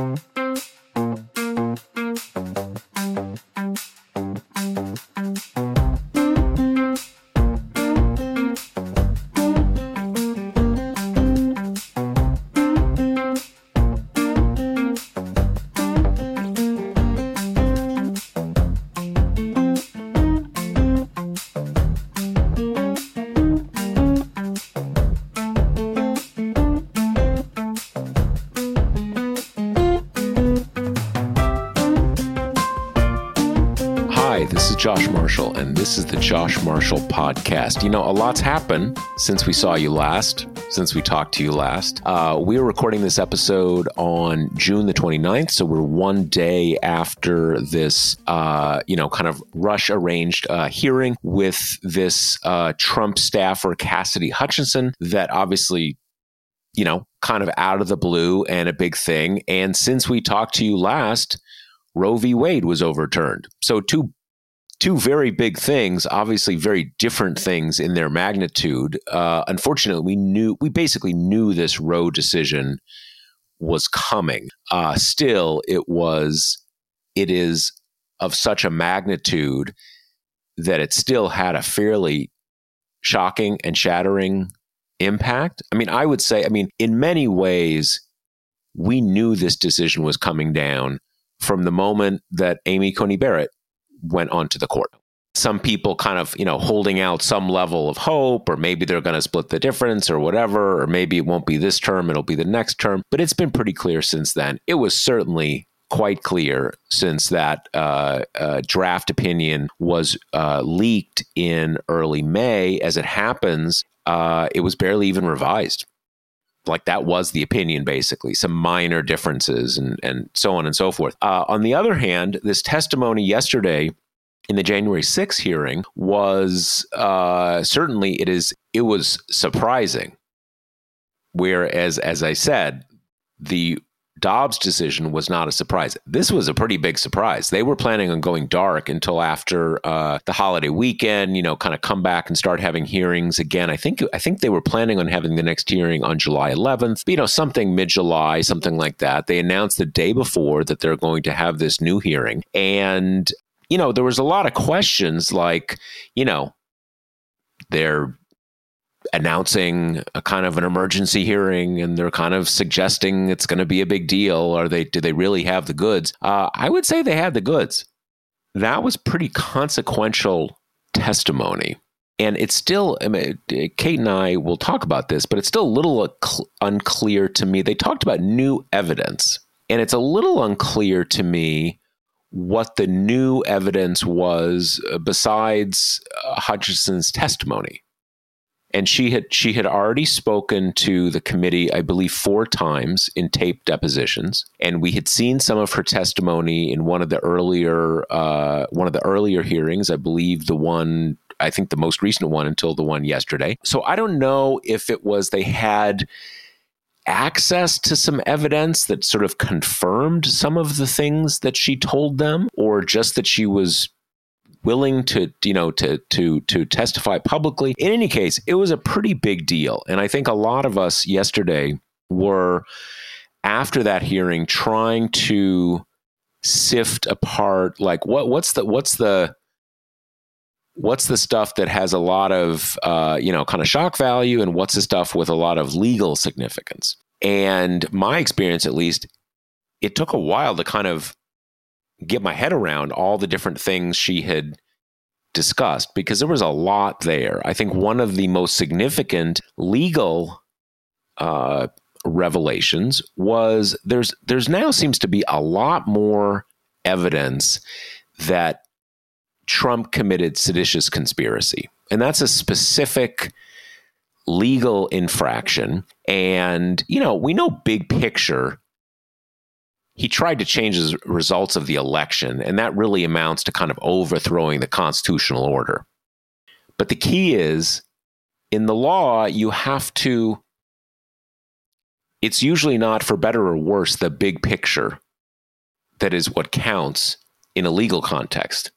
Hi, this is the Josh Marshall Podcast. You know, a lot's happened since we saw you last, since we talked to you last. Uh, we are recording this episode on June the 29th, so we're one day after this, uh, you know, kind of rush arranged uh, hearing with this uh, Trump staffer, Cassidy Hutchinson, that obviously you know, kind of out of the blue and a big thing. And since we talked to you last, Roe v. Wade was overturned. So two two very big things, obviously very different things in their magnitude. Uh, unfortunately, we knew we basically knew this Roe decision was coming. Uh, still, it was it is of such a magnitude that it still had a fairly shocking and shattering impact. I mean, I would say, I mean, in many ways, we knew this decision was coming down from the moment that Amy Coney Barrett went onto the court. Some people kind of, you know, holding out some level of hope, or maybe they're going to split the difference or whatever, or maybe it won't be this term, it'll be the next term. But it's been pretty clear since then. It was certainly quite clear since that uh, uh, draft opinion was uh, leaked in early May. As it happens, uh, it was barely even revised like that was the opinion basically some minor differences and and so on and so forth. Uh, on the other hand this testimony yesterday in the january 6th hearing was uh, certainly it is it was surprising. Whereas as i said the Dobbs' decision was not a surprise. This was a pretty big surprise. They were planning on going dark until after uh, the holiday weekend. You know, kind of come back and start having hearings again. I think I think they were planning on having the next hearing on July 11th. You know, something mid July, something like that. They announced the day before that they're going to have this new hearing, and you know, there was a lot of questions like, you know, they're announcing a kind of an emergency hearing and they're kind of suggesting it's going to be a big deal are they do they really have the goods? Uh, i would say they had the goods. That was pretty consequential testimony. And it's still I mean, kate and i will talk about this but it's still a little unclear to me. They talked about new evidence and it's a little unclear to me what the new evidence was uh, besides uh, hutchinson's testimony and she had she had already spoken to the committee i believe four times in tape depositions. And we had seen some of her testimony in one of the earlier uh, one of the earlier hearings i believe the one i think the most recent one until the one yesterday. So i don't know if it was they had access to some evidence that sort of confirmed some of the things that she told them or just that she was willing to you know to to to testify publicly. In any case it was a pretty big deal. And i think a lot of us yesterday were after that hearing trying to sift apart like what what's the what's the what's the stuff that has a lot of uh, you know kind of shock value and what's the stuff with a lot of legal significance? And my experience at least it took a while to kind of get my head around all the different things she had discussed because there was a lot there. I think one of the most significant legal uh, revelations was there's there's now seems to be a lot more evidence that Trump committed seditious conspiracy, and that's a specific legal infraction. And you know we know big picture he tried to change the results of the election, and that really amounts to kind of overthrowing the constitutional order. But the key is in the law, you have to, it's usually not for better or worse the big picture that is what counts in a legal context.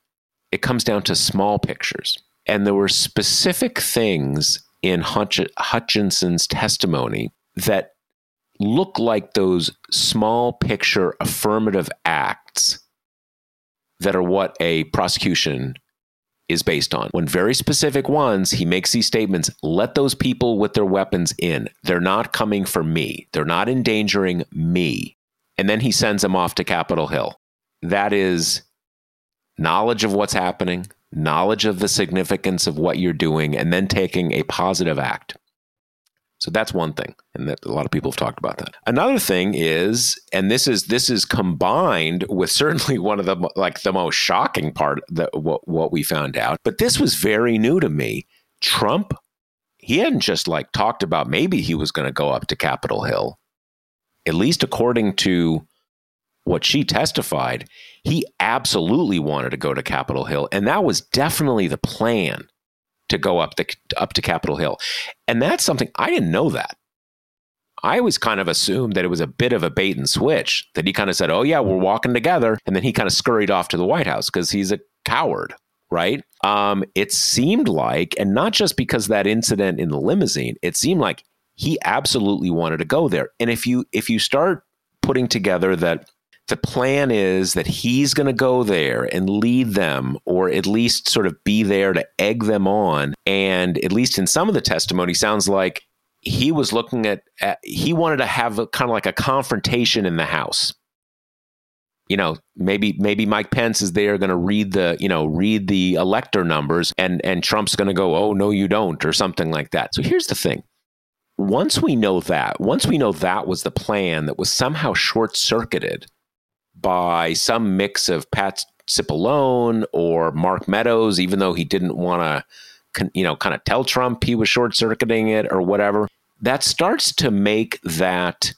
It comes down to small pictures. And there were specific things in Hutch- Hutchinson's testimony that look like those small picture affirmative acts that are what a prosecution is based on. When very specific ones, he makes these statements let those people with their weapons in. They're not coming for me, they're not endangering me. And then he sends them off to Capitol Hill. That is knowledge of what's happening, knowledge of the significance of what you're doing, and then taking a positive act. So that's one thing, and that a lot of people have talked about that. Another thing is, and this is this is combined with certainly one of the like the most shocking part that what what we found out, but this was very new to me. Trump, he hadn't just like talked about maybe he was going to go up to Capitol Hill. At least according to what she testified, he absolutely wanted to go to Capitol Hill, and that was definitely the plan to go up the up to Capitol Hill. And that's something I didn't know that. I always kind of assumed that it was a bit of a bait and switch that he kind of said, "Oh yeah, we're walking together," and then he kind of scurried off to the White House because he's a coward, right? Um, it seemed like, and not just because that incident in the limousine, it seemed like he absolutely wanted to go there. And if you if you start putting together that the plan is that he's going to go there and lead them or at least sort of be there to egg them on. And at least in some of the testimony sounds like he was looking at, at he wanted to have a, kind of like a confrontation in the house. You know maybe maybe Mike Pence is there going to read the you know read the elector numbers and and Trump's going to go oh no you don't or something like that. So here's the thing. Once we know that once we know that was the plan that was somehow short circuited by some mix of Pat Cipollone or Mark Meadows, even though he didn't want to, you know, kind of tell Trump he was short circuiting it or whatever. That starts to make that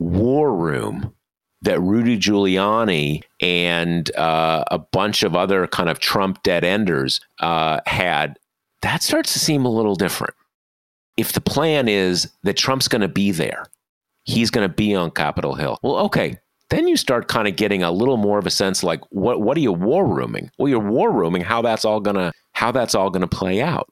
war room that Rudy Giuliani and uh, a bunch of other kind of Trump dead enders uh, had, that starts to seem a little different. If the plan is that Trump's going to be there, he's going to be on Capitol Hill. Well, okay, then you start kind of getting a little more of a sense like what what are you war rooming? Well, you're war rooming how that's all gonna how that's all gonna play out.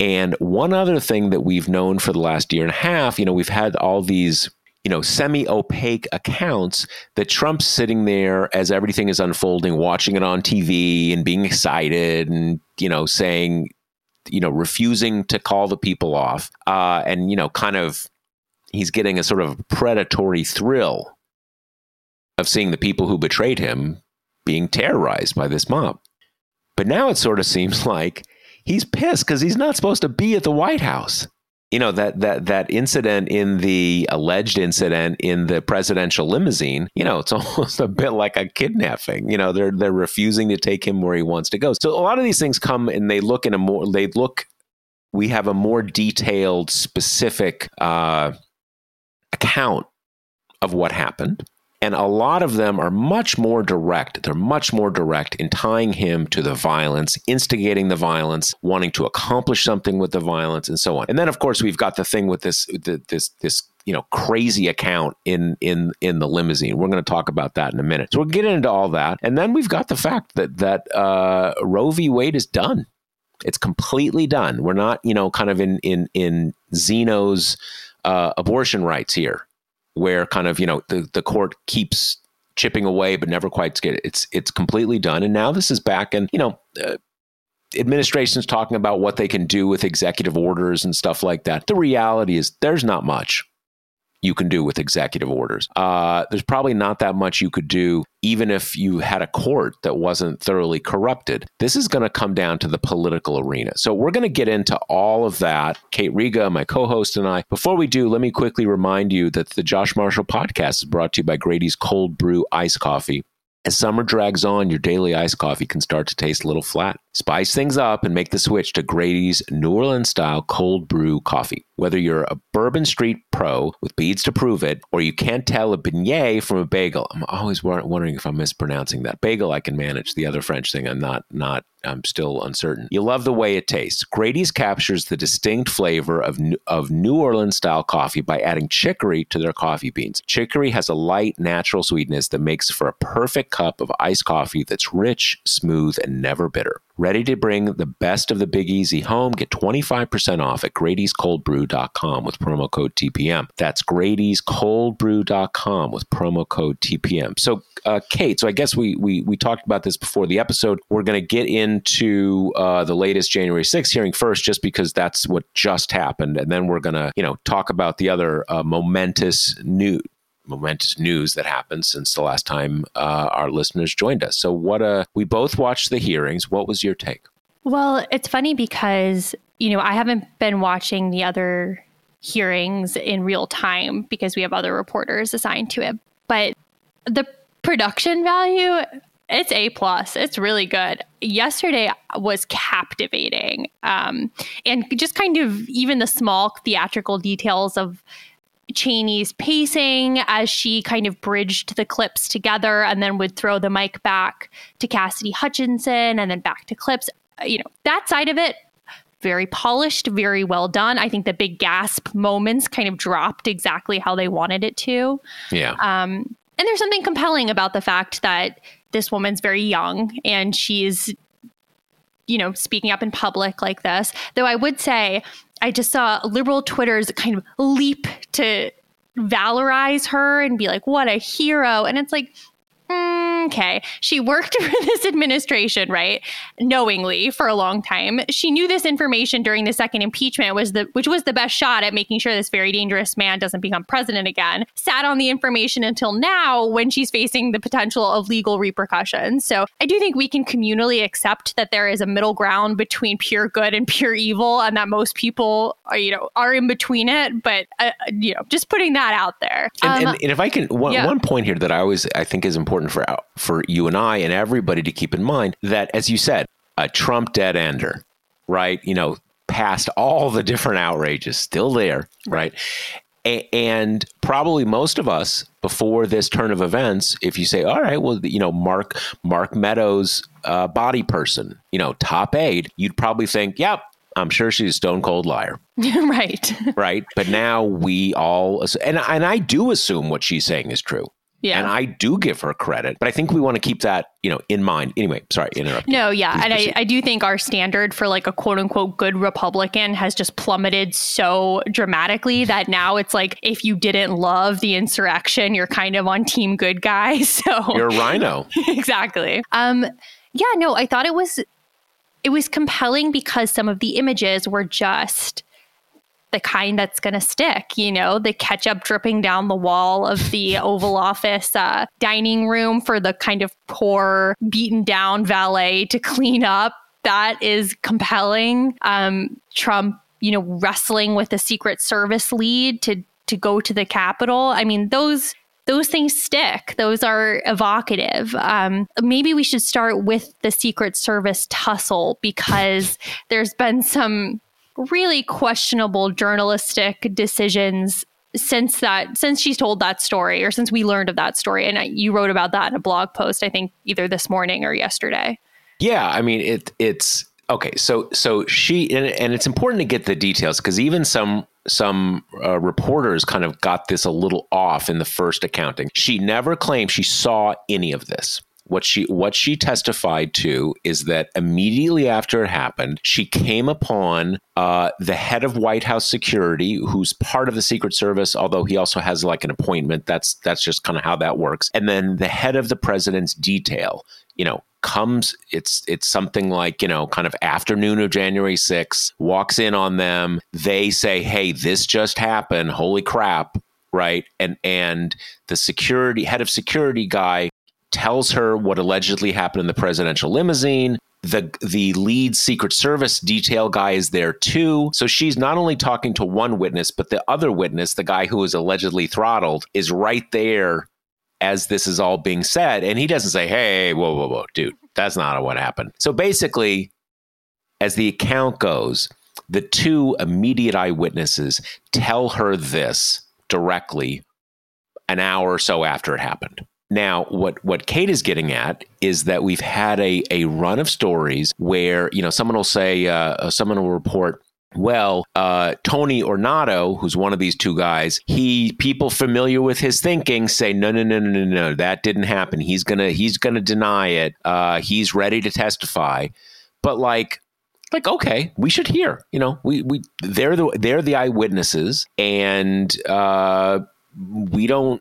And one other thing that we've known for the last year and a half, you know, we've had all these you know, semi opaque accounts that Trump's sitting there as everything is unfolding, watching it on TV and being excited and, you know, saying, you know, refusing to call the people off. Uh, and, you know, kind of he's getting a sort of predatory thrill of seeing the people who betrayed him being terrorized by this mob. But now it sort of seems like he's pissed because he's not supposed to be at the White House. You know that that that incident in the alleged incident in the presidential limousine. You know, it's almost a bit like a kidnapping. You know, they're they're refusing to take him where he wants to go. So a lot of these things come and they look in a more they look. We have a more detailed, specific uh, account of what happened and a lot of them are much more direct. They're much more direct in tying him to the violence, instigating the violence, wanting to accomplish something with the violence, and so on. And then, of course, we've got the thing with this this this you know crazy account in in in the limousine. We're going to talk about that in a minute. So we'll get into all that, and then we've got the fact that that uh, Roe v. Wade is done. It's completely done. We're not you know kind of in in in Zeno's uh, abortion rights here where kind of you know the the court keeps chipping away but never quite get it. It's it's completely done, and now this is back, and you know. Uh, administration's talking about what they can do with executive orders and stuff like that. The reality is there's not much you can do with executive orders. Uh, there's probably not that much you could do, even if you had a court that wasn't thoroughly corrupted. This is going to come down to the political arena. So we're going to get into all of that. Kate Riga, my co host, and I. Before we do, let me quickly remind you that the Josh Marshall podcast is brought to you by Grady's Cold Brew Ice Coffee. As summer drags on, your daily iced coffee can start to taste a little flat. Spice things up and make the switch to Grady's New Orleans style cold brew coffee. Whether you're a Bourbon Street pro with beads to prove it, or you can't tell a beignet from a bagel. I'm always wondering if I'm mispronouncing that. Bagel, I can manage. The other French thing, I'm not, not, I'm still uncertain. You'll love the way it tastes. Grady's captures the distinct flavor of, of New Orleans style coffee by adding chicory to their coffee beans. Chicory has a light, natural sweetness that makes for a perfect cup of iced coffee that's rich, smooth, and never bitter. Ready to bring the best of the Big Easy home? Get 25% off at Grady'sColdBrew.com with promo code TPM. That's Grady'sColdBrew.com with promo code TPM. So, uh, Kate, so I guess we, we, we talked about this before the episode. We're going to get into uh, the latest January 6th hearing first, just because that's what just happened. And then we're going to, you know, talk about the other uh, momentous new momentous news that happened since the last time uh, our listeners joined us. So, what uh, we both watched the hearings. What was your take? Well, it's funny because you know I haven't been watching the other hearings in real time because we have other reporters assigned to it, but the production value it's a plus it's really good yesterday was captivating um, and just kind of even the small theatrical details of Cheney's pacing as she kind of bridged the clips together and then would throw the mic back to Cassidy Hutchinson and then back to clips. Uh, you know, that side of it, very polished, very well done. I think the big gasp moments kind of dropped exactly how they wanted it to. Yeah. Um, and there's something compelling about the fact that this woman's very young and she's you know speaking up in public like this though i would say I just saw liberal Twitters kind of leap to valorize her and be like, what a hero. And it's like, okay, she worked for this administration, right? Knowingly for a long time. She knew this information during the second impeachment was the which was the best shot at making sure this very dangerous man doesn't become president again. Sat on the information until now when she's facing the potential of legal repercussions. So I do think we can communally accept that there is a middle ground between pure good and pure evil and that most people are, you know, are in between it, but uh, you know, just putting that out there. And, um, and, and if I can one, yeah. one point here that I always I think is important for for you and I and everybody to keep in mind that, as you said, a Trump dead ender, right? You know, past all the different outrages, still there, right? A- and probably most of us before this turn of events, if you say, "All right, well, you know, Mark Mark Meadows, uh, body person, you know, top aide," you'd probably think, "Yep, I'm sure she's a stone cold liar. right. right. But now we all, and, and I do assume what she's saying is true. Yeah. And I do give her credit, but I think we want to keep that, you know, in mind. Anyway, sorry, interrupt. No, yeah. Please and I, I do think our standard for like a quote unquote good Republican has just plummeted so dramatically that now it's like if you didn't love the insurrection, you're kind of on team good guy. So you're a RINO. exactly. Um, yeah, no, I thought it was it was compelling because some of the images were just the kind that's going to stick, you know, the ketchup dripping down the wall of the Oval Office uh, dining room for the kind of poor, beaten down valet to clean up. That is compelling. Um, Trump, you know, wrestling with the Secret Service lead to to go to the Capitol. I mean, those those things stick. Those are evocative. Um, maybe we should start with the Secret Service tussle because there's been some really questionable journalistic decisions since that since she's told that story or since we learned of that story. And you wrote about that in a blog post i think either this morning or yesterday. Yeah i mean it it's okay so so she and, and it's important to get the details because even some some uh, reporters kind of got this a little off in the first accounting. She never claimed she saw any of this what she what she testified to is that immediately after it happened, she came upon uh, the head of White House security, who's part of the Secret Service, although he also has like an appointment. That's that's just kind of how that works. And then the head of the president's detail, you know, comes it's it's something like you know kind of afternoon of january 6th walks in on them they say hey this just happened holy crap right and and the security head of security guy tells her what allegedly happened in the presidential limousine. The the lead Secret Service detail guy is there too. So she's not only talking to one witness, but the other witness, the guy who was allegedly throttled, is right there as this is all being said. And he doesn't say, Hey, whoa, whoa, whoa, dude, that's not what happened. So basically, as the account goes, the two immediate eyewitnesses tell her this directly an hour or so after it happened. Now, what, what Kate is getting at is that we've had a, a run of stories where, you know, someone will say, uh, someone will report, well, uh, Tony Ornato, who's one of these two guys, he people familiar with his thinking say, no, no, no, no, no, no, that didn't happen. He's gonna he's gonna deny it. Uh, he's ready to testify, but like. Like okay, we should hear. You know, we we they're the they're the eyewitnesses, and uh, we don't.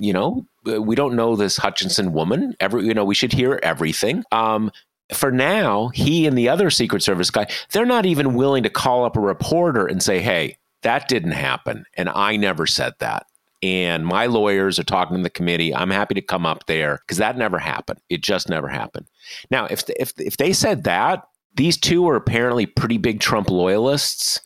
You know, we don't know this Hutchinson woman. Every you know, we should hear everything. Um, for now, he and the other Secret Service guy, they're not even willing to call up a reporter and say, hey, that didn't happen. And I never said that. And my lawyers are talking to the committee. I'm happy to come up there because that never happened. It just never happened. Now, if, if, if they said that, these two are apparently pretty big Trump loyalists.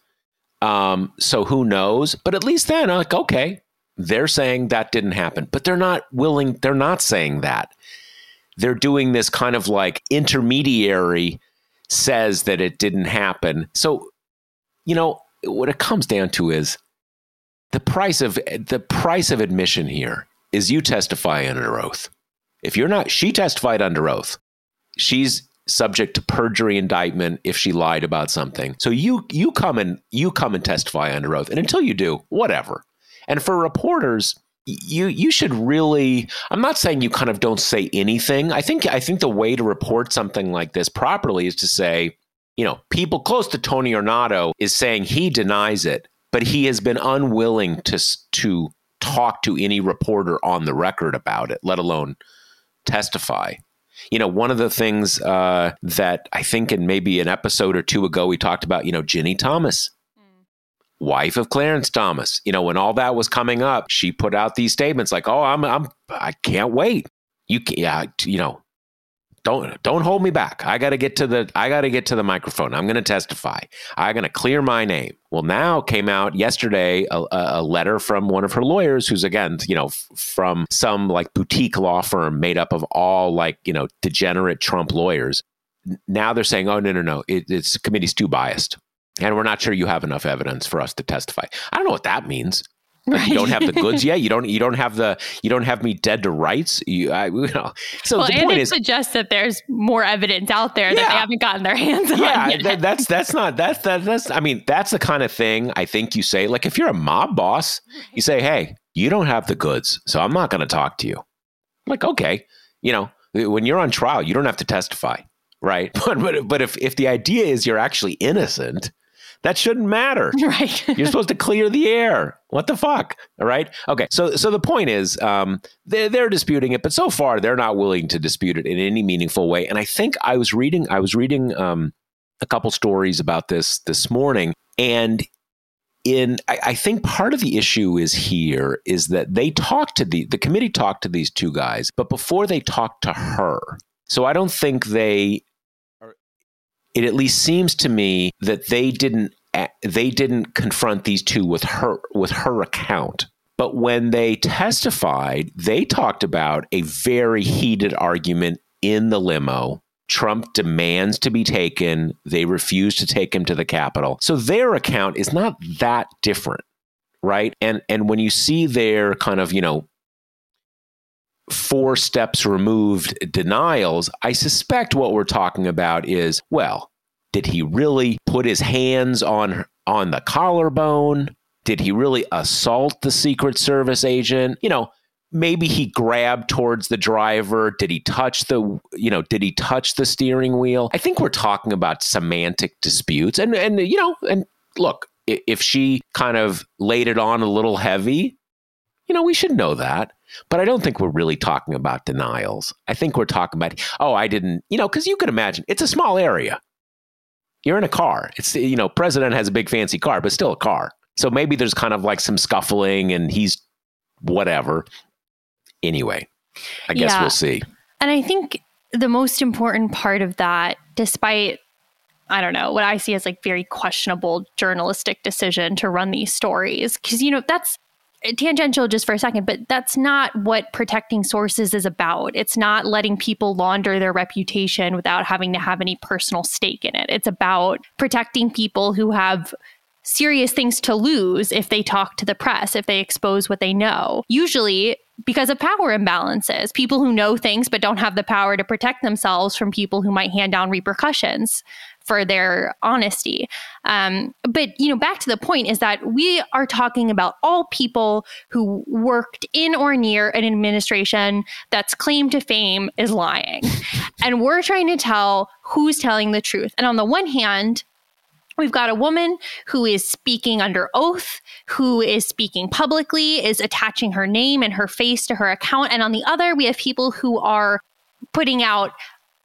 Um, so who knows? But at least then, like, okay, they're saying that didn't happen, but they're not willing, they're not saying that they're doing this kind of like intermediary says that it didn't happen. So, you know, what it comes down to is the price of the price of admission here is you testify under oath. If you're not, she testified under oath. She's subject to perjury indictment if she lied about something. So you you come and you come and testify under oath. And until you do, whatever. And for reporters, you you should really i'm not saying you kind of don't say anything. I think i think the way to report something like this properly is to say you know people close to tony ornato is saying he denies it but he has been unwilling to to talk to any reporter on the record about it let alone testify. You know one of the things uh, that i think in maybe an episode or two ago we talked about you know ginni thomas wife of Clarence Thomas. You know, when all that was coming up, she put out these statements like, "Oh, I'm, I'm, I can't wait. You, can, yeah, you know, don't, don't hold me back. I got to get to the, I got to get to the microphone. I'm going to testify. I'm going to clear my name." Well, now came out yesterday a, a, letter from one of her lawyers, who's again, you know, from some like boutique law firm made up of all like you know degenerate Trump lawyers. Now they're saying, "Oh no, no, no, it, it's committee's too biased." And we're not sure you have enough evidence for us to testify. I don't know what that means. Right. you don't have the goods yet. You don't. You don't have the. You don't have me dead to rights. You, I, you know. So well, the and point it is, suggests that there's more evidence out there yeah. that they haven't gotten their hands on. Yeah, that, that's that's not that's that, that's. I mean, that's the kind of thing I think you say. Like if you're a mob boss, you say, "Hey, you don't have the goods, so I'm not going to talk to you." I'm like, okay, you know, when you're on trial, you don't have to testify, right? But but but if if the idea is you're actually innocent that shouldn't matter. Right. You're supposed to clear the air. What the fuck? All right. Okay. So so the point is, um, they're, they're disputing it, but so far they're not willing to dispute it in any meaningful way. And I think I was reading I was reading um, a couple stories about this this morning, and in I, I, think part of the issue is here is that they talked to the the committee talked to these two guys, but before they talked to her. So I don't think they it at least seems to me that they didn't they didn't confront these two with her with her account. But when they testified they talked about a very heated argument in the limo. Trump demands to be taken. They refuse to take him to the capitol. So their account is not that different right? And and when you see their kind of you know four steps removed denials, I suspect what we're talking about is well, did he really put his hands on on the collarbone? Did he really assault the Secret Service agent? You know, maybe he grabbed towards the driver. Did he touch the you know, did he touch the steering wheel? I think we're talking about semantic disputes. And and you know, and look, if she kind of laid it on a little heavy, you know, we should know that. But I don't think we're really talking about denials. I think we're talking about, oh, I didn't, you know, because you can imagine it's a small area. You're in a car. It's, you know, president has a big fancy car, but still a car. So maybe there's kind of like some scuffling and he's whatever. Anyway, I guess yeah. we'll see. And I think the most important part of that, despite I don't know, what I see as like very questionable journalistic decision to run these stories. Cause, you know, that's tangential just for a second, but that's not what protecting sources is about. It's not letting people launder their reputation without having to have any personal stake in it. It's about protecting people who have serious things to lose if they talk to the press, if they expose what they know. Usually, because of power imbalances, people who know things but don't have the power to protect themselves from people who might hand down repercussions for their honesty. Um, but you know, back to the point is that we are talking about all people who worked in or near an administration that's claim to fame is lying, and we're trying to tell who's telling the truth. And on the one hand, We've got a woman who is speaking under oath, who is speaking publicly, is attaching her name and her face to her account. And on the other, we have people who are putting out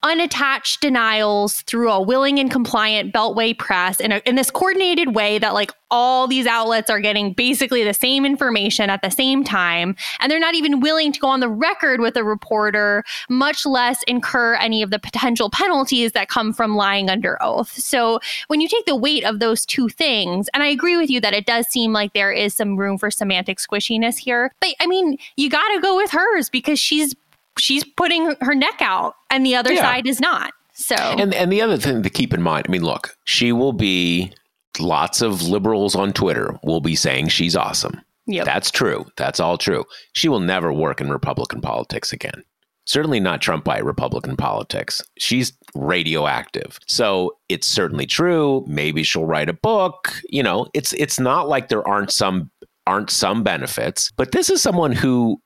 unattached denials through a willing and compliant beltway press in, a, in this coordinated way that like all these outlets are getting basically the same information at the same time and they're not even willing to go on the record with a reporter much less incur any of the potential penalties that come from lying under oath. So when you take the weight of those two things and i agree with you that it does seem like there is some room for semantic squishiness here but i mean you got to go with hers because she's she's putting her neck out and the other yeah. side is not. So and and the other thing to keep in mind, I mean, look, she will be lots of liberals on Twitter will be saying she's awesome. Yep. That's true. That's all true. She will never work in Republican politics again. Certainly not Trump by Republican politics. She's radioactive. So it's certainly true. Maybe she'll write a book. You know, it's it's not like there aren't some aren't some benefits, but this is someone who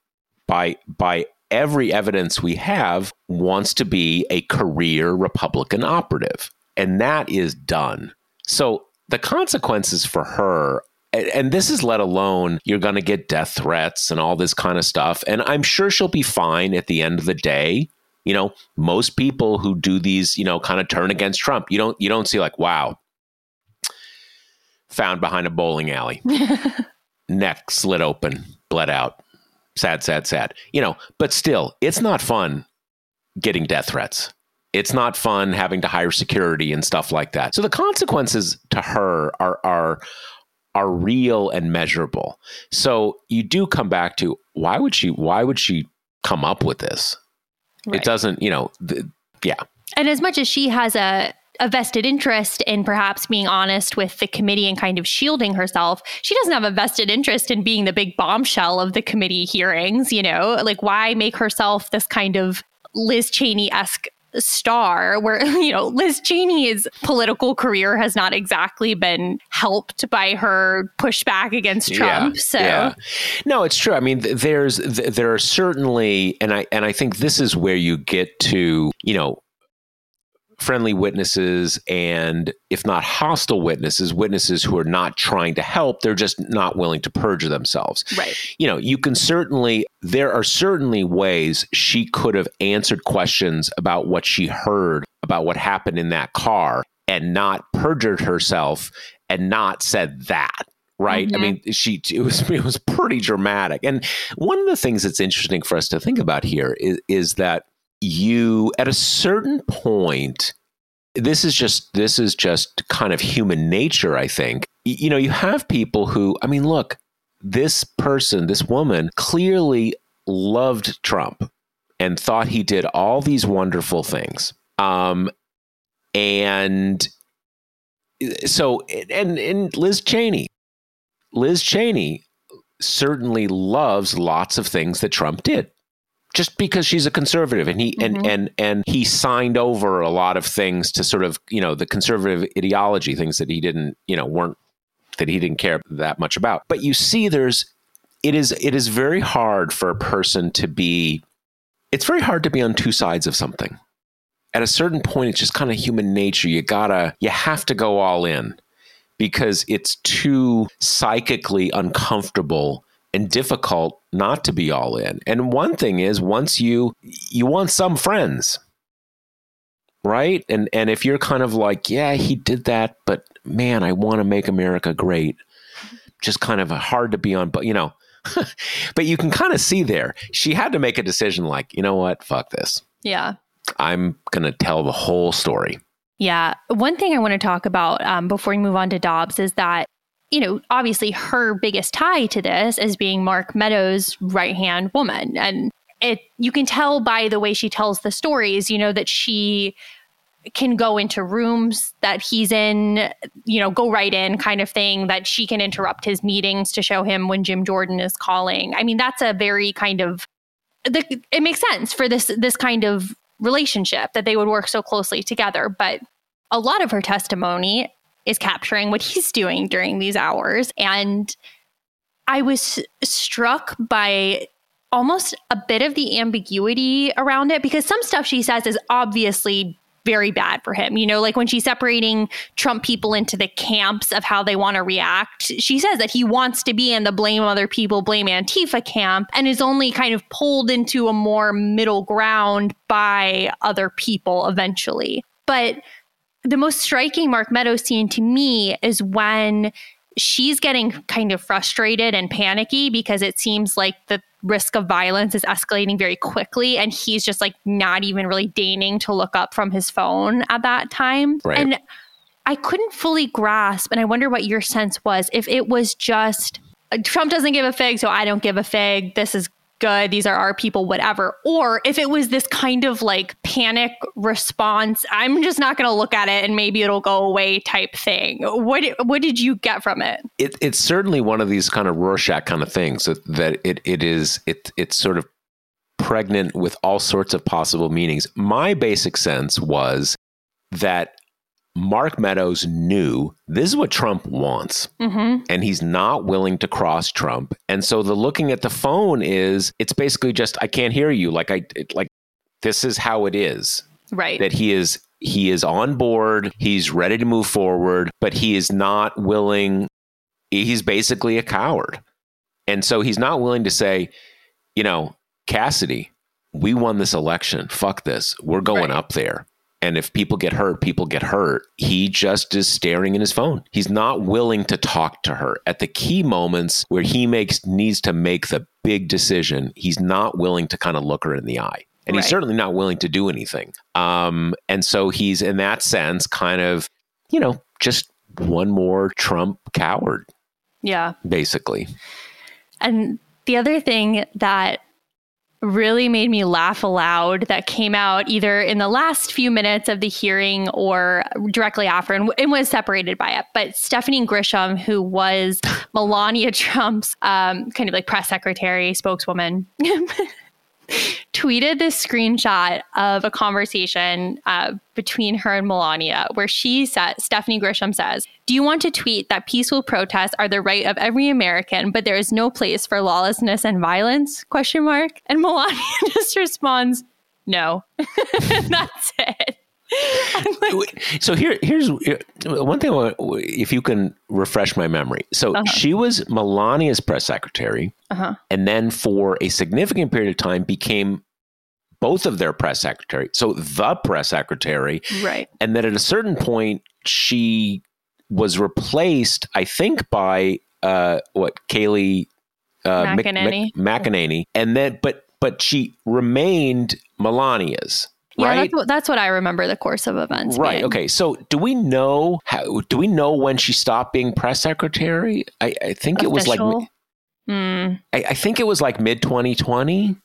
by by every evidence we have wants to be a career Republican operative. And that is done. So the consequences for her and this is let alone you're going to get death threats and all this kind of stuff and i'm sure she'll be fine at the end of the day you know most people who do these you know kind of turn against trump you don't you don't see like wow found behind a bowling alley neck slit open bled out sad, sad, sad. You know, but still, it's not fun getting death threats. It's not fun having to hire security and stuff like that. So the consequences to her are are are real and measurable. So you do come back to why would she why would she come up with this? Right. It doesn't, you know, the, yeah. And as much as she has a a vested interest in perhaps being honest with the committee and kind of shielding herself. She doesn't have a vested interest in being the big bombshell of the committee hearings, you know? Like, why make herself this kind of Liz Cheney esque star where you know Liz Cheney's political career has not exactly been helped by her pushback against Trump. Yeah, so yeah. no, it's true. I mean, there's there are certainly, and I and I think this is where you get to you know friendly witnesses and if not hostile witnesses witnesses who are not trying to help they're just not willing to perjure themselves. Right. You know you can certainly there are certainly ways she could have answered questions about what she heard about what happened in that car and not perjured herself and not said that right? Mm-hmm. i mean she it was it was pretty dramatic. And one of the things that's interesting for us to think about here is is that you at a certain point this is just this is just kind of human nature i think. You know you have people who i mean look this person this woman clearly loved trump and thought he did all these wonderful things. Um and so and and liz cheney liz cheney certainly loves lots of things that trump did just because she's a conservative and he mm-hmm. and and and he signed over a lot of things to sort of you know the conservative ideology things that he didn't you know weren't that he didn't care that much about. But you see there's it is it is very hard for a person to be it's very hard to be on two sides of something. At a certain point it's just kind of human nature. You gotta you have to go all in because it's too psychically uncomfortable and difficult not to be all in. And one thing is once you you want some friends. Right? And and if you're kind of like, yeah, he did that, but man, I want to make America great. Just kind of hard to be on, but you know, but you can kind of see there. She had to make a decision like, you know what? Fuck this. Yeah. I'm going to tell the whole story. Yeah. One thing I want to talk about um, before we move on to Dobbs is that you know, obviously her biggest tie to this is being Mark Meadows' right hand woman. And it you can tell by the way she tells the stories, you know, that she can go into rooms that he's in, you know, go right in kind of thing, that she can interrupt his meetings to show him when Jim Jordan is calling. I mean, that's a very kind of the, it makes sense for this this kind of relationship that they would work so closely together. But a lot of her testimony is capturing what he's doing during these hours. And I was struck by almost a bit of the ambiguity around it because some stuff she says is obviously very bad for him. You know, like when she's separating Trump people into the camps of how they want to react, she says that he wants to be in the blame other people, blame Antifa camp, and is only kind of pulled into a more middle ground by other people eventually. But the most striking Mark Meadows scene to me is when she's getting kind of frustrated and panicky because it seems like the risk of violence is escalating very quickly and he's just like not even really deigning to look up from his phone at that time Right. and i couldn't fully grasp and i wonder what your sense was if it was just trump doesn't give a fig so i don't give a fig this is good these are our people whatever. Or if it was this kind of like panic response i'm just not going to look at it and maybe it'll go away type thing. What what did you get from it? It, it's certainly one of these kind of Rorschach kind of things that, that it it is it it's sort of pregnant with all sorts of possible meanings. My basic sense was that Mark Meadows knew this is what Trump wants, mm-hmm. and he's not willing to cross Trump. And so the looking at the phone is it's basically just I can't hear you. Like I it, like this is how it is right that he is he is on board he's ready to move forward but he is not willing he's basically a coward and so he's not willing to say you know cassidy we won this election fuck this we're going Right. up there and if people get hurt people get hurt. He just is staring in his phone. He's not willing to talk to her. At the key moments where he makes needs to make the big decision he's not willing to kind of look her in the eye. And he's certainly not willing to do anything. Um, and so he's in that sense kind of you know just one more trump coward. Yeah. Basically. And the other thing that really made me laugh aloud that came out either in the last few minutes of the hearing or directly after and, and was separated by it. But Stephanie Grisham, who was Melania Trump's um, kind of like press secretary, spokeswoman, tweeted this screenshot of a conversation uh, between her and Melania, where she said, Stephanie Grisham says, "Do you want to tweet that peaceful protests are the right of every American, but there is no place for lawlessness and violence?" Question mark. And Melania just responds, "No." That's it. Like, so here here's one thing if you can refresh my memory so she was melania's press secretary uh-huh. and then for a significant period of time became both of their press secretary so the press secretary Right. and then at a certain point she was replaced i think by uh what Kayleigh uh McEnany. Mc- McEnany. and then but but she remained melania's Yeah, right that's what, that's what I remember the course of events. Right. being. Okay. So, do we know how? Do we know when she stopped being press secretary? I, I think it was like. Official? Hmm. I, I think it was like mid 2020,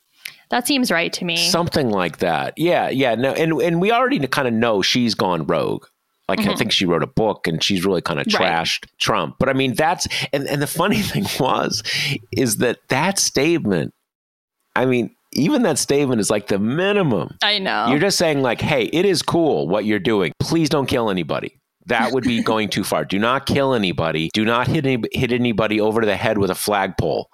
that seems right to me. something like that. Yeah. Yeah. No. And and we already kind of know she's gone rogue. Like I think she wrote a book and she's really kind of Mm-hmm. Right. trashed Trump. But I mean, that's and and the funny thing was, is that that statement. I mean, even that statement is like the minimum. I know. You're just saying, like, hey, it is cool what you're doing. Please don't kill anybody. That would be going too far. Do not kill anybody. Do not hit any, hit anybody over the head with a flagpole.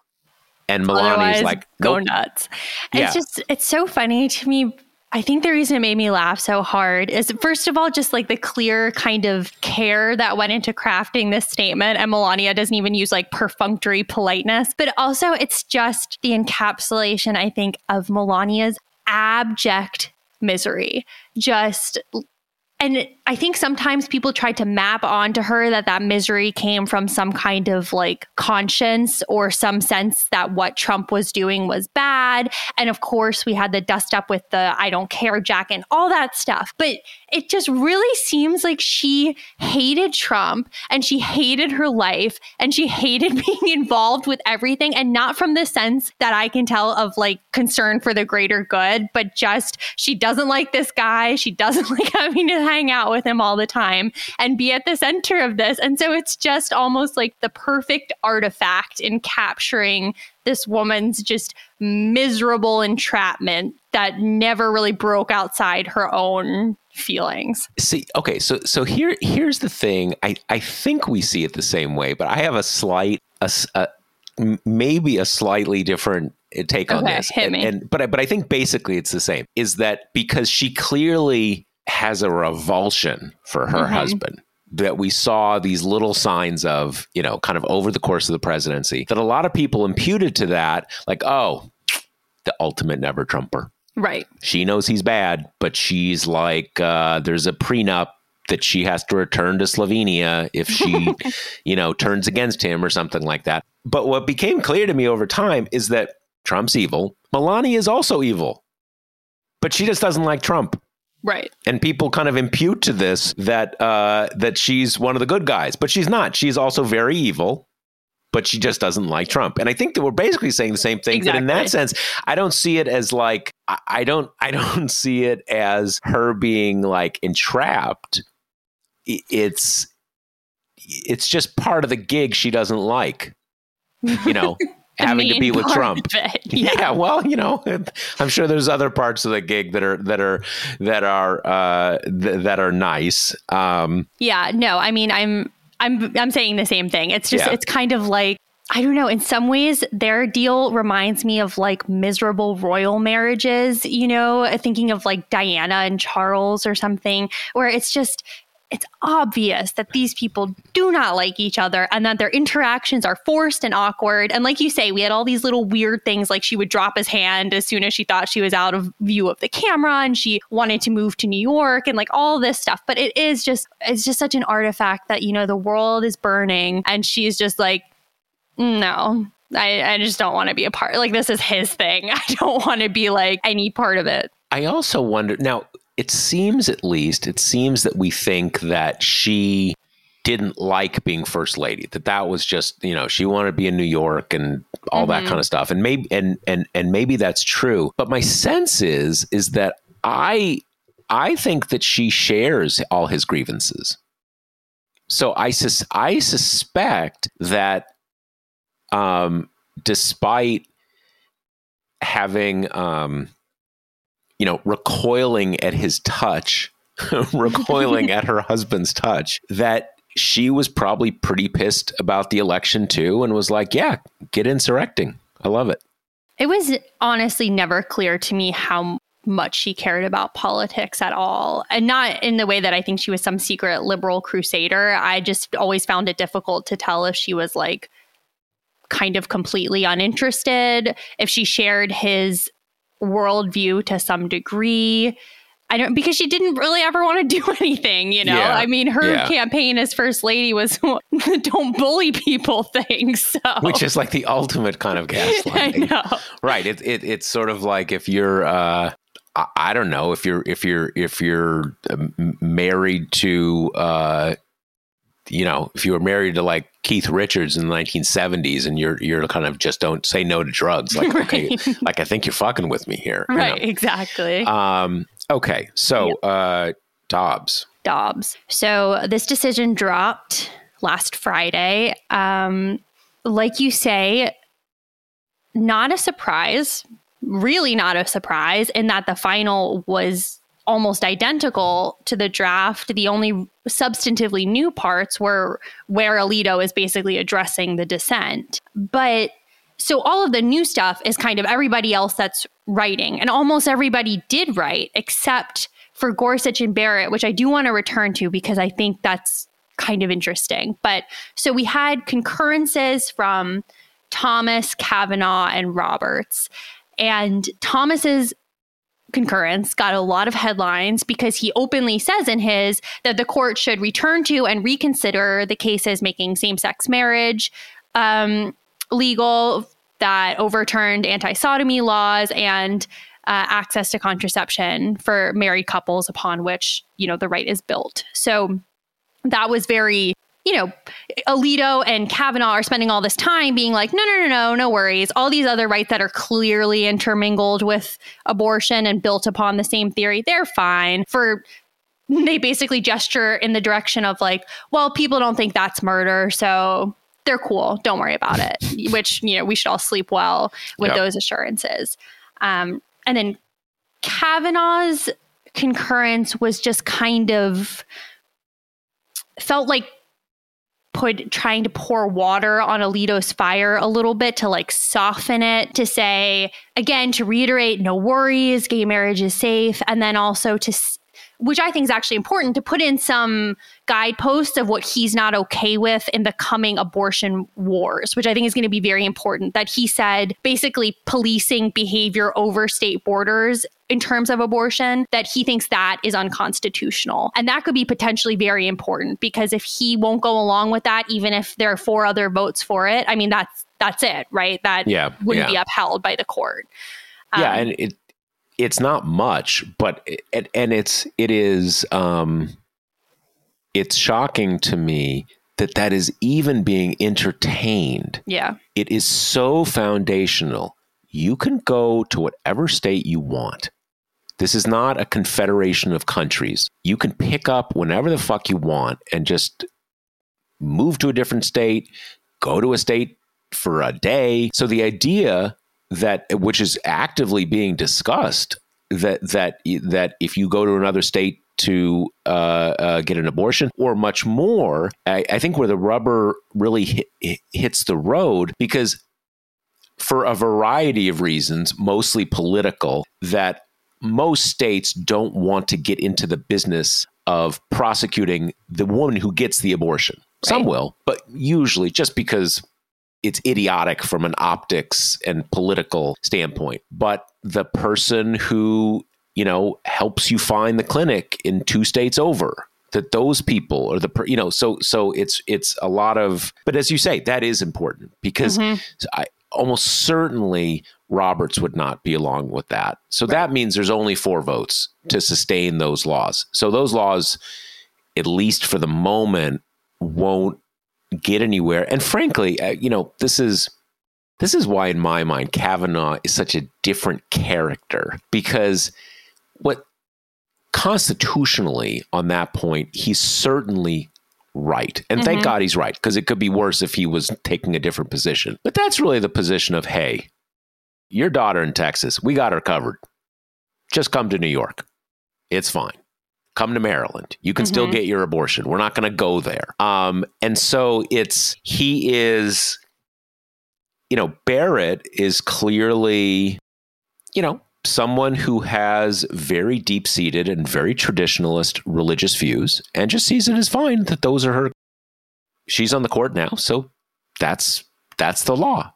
And Melania's Otherwise, like, go nuts. Yeah. It's just, it's so funny to me. I think the reason it made me laugh so hard is, first of all, just like the clear kind of care that went into crafting this statement. And Melania doesn't even use like perfunctory politeness, but also it's just the encapsulation, I think, of Melania's abject misery. Just, and I think sometimes people tried to map onto her that that misery came from some kind of like conscience or some sense that what Trump was doing was bad. And of course, we had the dust up with the I don't care Jack and all that stuff. But it just really seems like she hated Trump and she hated her life and she hated being involved with everything. And not from the sense that I can tell of like concern for the greater good, but just she doesn't like this guy. She doesn't like having to hang out with him all the time and be at the center of this. And so it's just almost like the perfect artifact in capturing this woman's just miserable entrapment that never really broke outside her own feelings. See, okay, so so here here's the thing. I I think we see it the same way, but I have a slight a, a maybe a slightly different uh, take on Okay, this. hit and, me. and but I, but I think basically it's the same. Is that because she clearly has a revulsion for her Mhm. husband that we saw these little signs of, you know, kind of over the course of the presidency that a lot of people imputed to that like, oh, the ultimate never trumper Right. she knows he's bad, but she's like, uh, there's a prenup that she has to return to Slovenia if she, you know, turns against him or something like that. But what became clear to me over time is that Trump's evil. Melania is also evil, but she just doesn't like Trump. Right. And people kind of impute to this that uh, that she's one of the good guys, but she's not. She's also very evil, but she just doesn't like Trump. And I think that we're basically saying the same thing. But in that sense, I don't see it as like I- don't I don't see it as her being like entrapped. It's it's just part of the gig she doesn't like. You know, having to be with Trump. it. Yeah. Yeah. well, you know, I'm sure there's other parts of the gig that are that are that are uh, th- that are nice. Um, Yeah, no, I mean, I'm I'm I'm saying the same thing. It's just Yeah. it's kind of like I don't know. In some ways, their deal reminds me of like miserable royal marriages. You know, thinking of like Diana and Charles or something, where it's just it's obvious that these people do not like each other and that their interactions are forced and awkward. And like you say, we had all these little weird things like she would drop his hand as soon as she thought she was out of view of the camera and she wanted to move to New York and like all this stuff. But it is just, it's just such an artifact that, you know, the world is burning and she's just like, no. I, I just don't want to be a part. Like this is his thing. I don't want to be like any part of it. I also wonder now. It seems, at least, it seems that we think that she didn't like being first lady. That that was just you know she wanted to be in New York and all that Mhm. kind of stuff. And maybe and and and maybe that's true. But my sense is is that I I think that she shares all his grievances. So I sus- I suspect that um, despite having um, you know recoiling at his touch, recoiling at her husband's touch, that she was probably pretty pissed about the election too, and was like, "Yeah, get insurrecting. I love it." It was honestly never clear to me how much she cared about politics at all. And not in the way that I think she was some secret liberal crusader. I just always found it difficult to tell if she was like kind of completely uninterested, if she shared his worldview to some degree. I don't because she didn't really ever want to do anything, you know. Yeah. I mean, her Yeah. campaign as first lady was the "don't bully people" thing. So, Which is like the ultimate kind of gaslighting. right it, it it's sort of like if you're uh I, I don't know if you're if you're if you're um, married to uh you know if you were married to like Keith Richards in the 1970s and you're you're kind of just don't say no to drugs like okay like I think you're fucking with me here you Right, know? exactly. um okay so uh Dobbs Dobbs. So this decision dropped last Friday. Um, like you say, not a surprise, really not a surprise, in that the final was almost identical to the draft. The only substantively new parts were where Alito is basically addressing the dissent. But so all of the new stuff is kind of everybody else that's writing, and almost everybody did write except for Gorsuch and Barrett, which I do want to return to because I think that's kind of interesting. But so we had concurrences from Thomas, Kavanaugh, and Roberts. And Thomas's concurrence got a lot of headlines because he openly says in his that the court should return to and reconsider the cases making same sex marriage um, legal that overturned anti sodomy laws and uh, access to contraception for married couples upon which you know the right is built. So that was very you know, Alito and Kavanaugh are spending all this time being like, no, no, no, no, no worries. All these other rights that are clearly intermingled with abortion and built upon the same theory, they're fine. For they basically gesture in the direction of like, well, people don't think that's murder, so they're cool. Don't worry about it. Which you know, we should all sleep well with yep. those assurances. Um, and then Kavanaugh's concurrence was just kind of felt like put trying to pour water on Alito's fire a little bit to like soften it to say again to reiterate no worries gay marriage is safe. And then also to which I think is actually important to put in some guideposts of what he's not okay with in the coming abortion wars, which I think is going to be very important. That he said basically policing behavior over state borders in terms of abortion, that he thinks that is unconstitutional. And that could be potentially very important because if he won't go along with that, even if there are four other votes for it, I mean, that's that's it, right? That yeah, wouldn't yeah. be upheld by the court. Um, yeah, and it it's not much, but it, and it's it is um, it's shocking to me that that is even being entertained. Yeah, it is so foundational. You can go to whatever state you want. This is not a confederation of countries. You can pick up whenever the fuck you want and just move to a different state, go to a state for a day. So the idea that which is actively being discussed that that that if you go to another state to uh, uh, get an abortion, or much more, I, I think where the rubber really hit, hits the road because for a variety of reasons, mostly political, that most states don't want to get into the business of prosecuting the woman who gets the abortion. Right. Some will, but usually just because it's idiotic from an optics and political standpoint. But the person who, you know, helps you find the clinic in two states over, that those people are the you know so so it's it's a lot of but as you say that is important because mm-hmm. I almost certainly Roberts would not be along with that. So right. that means there's only four votes to sustain those laws. So those laws at least for the moment won't get anywhere. And frankly, uh, you know, this is this is why in my mind Kavanaugh is such a different character because what constitutionally on that point he's certainly right. And mm-hmm. thank God he's right because it could be worse if he was taking a different position. But that's really the position of hey, your daughter in Texas, we got her covered. Just come to New York. It's fine come to Maryland. You can mm-hmm. still get your abortion. We're not going to go there. Um, and so it's, he is, you know, Barrett is clearly, you know, someone who has very deep seated and very traditionalist religious views and just sees it as fine that those are her. She's on the court now. So that's, that's the law.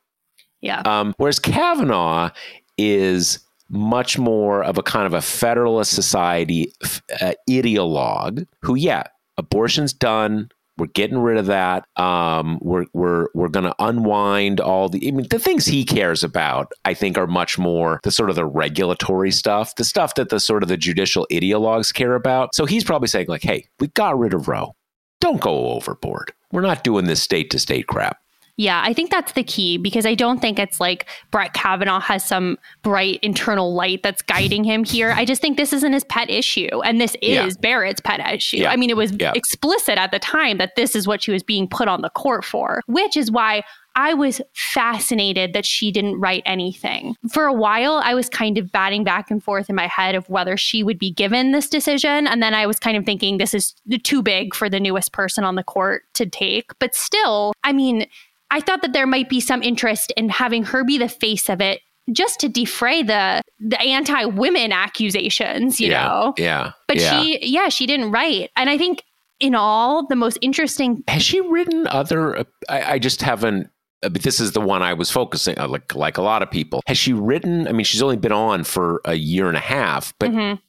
Yeah. Um, whereas Kavanaugh is much more of a kind of a Federalist Society uh, ideologue who, yeah, abortion's done. We're getting rid of that. Um, we're we're we're going to unwind all the. I mean, the things he cares about, I think, are much more the sort of the regulatory stuff, the stuff that the sort of the judicial ideologues care about. So he's probably saying like, "Hey, we got rid of Roe. Don't go overboard. We're not doing this state to state crap." Yeah, I think that's the key because I don't think it's like Brett Kavanaugh has some bright internal light that's guiding him here. I just think this isn't his pet issue. And this is yeah. Barrett's pet issue. Yeah. I mean, it was yeah. explicit at the time that this is what she was being put on the court for, which is why I was fascinated that she didn't write anything. For a while, I was kind of batting back and forth in my head of whether she would be given this decision. And then I was kind of thinking this is too big for the newest person on the court to take. But still, I mean, I thought that there might be some interest in having her be the face of it just to defray the the anti-women accusations, you yeah, know. Yeah. But yeah. she yeah, she didn't write. And I think in all, the most interesting Has she written other I, I just haven't uh, but this is the one I was focusing on, like like a lot of people. Has she written? I mean, she's only been on for a year and a half, but Mm-hmm.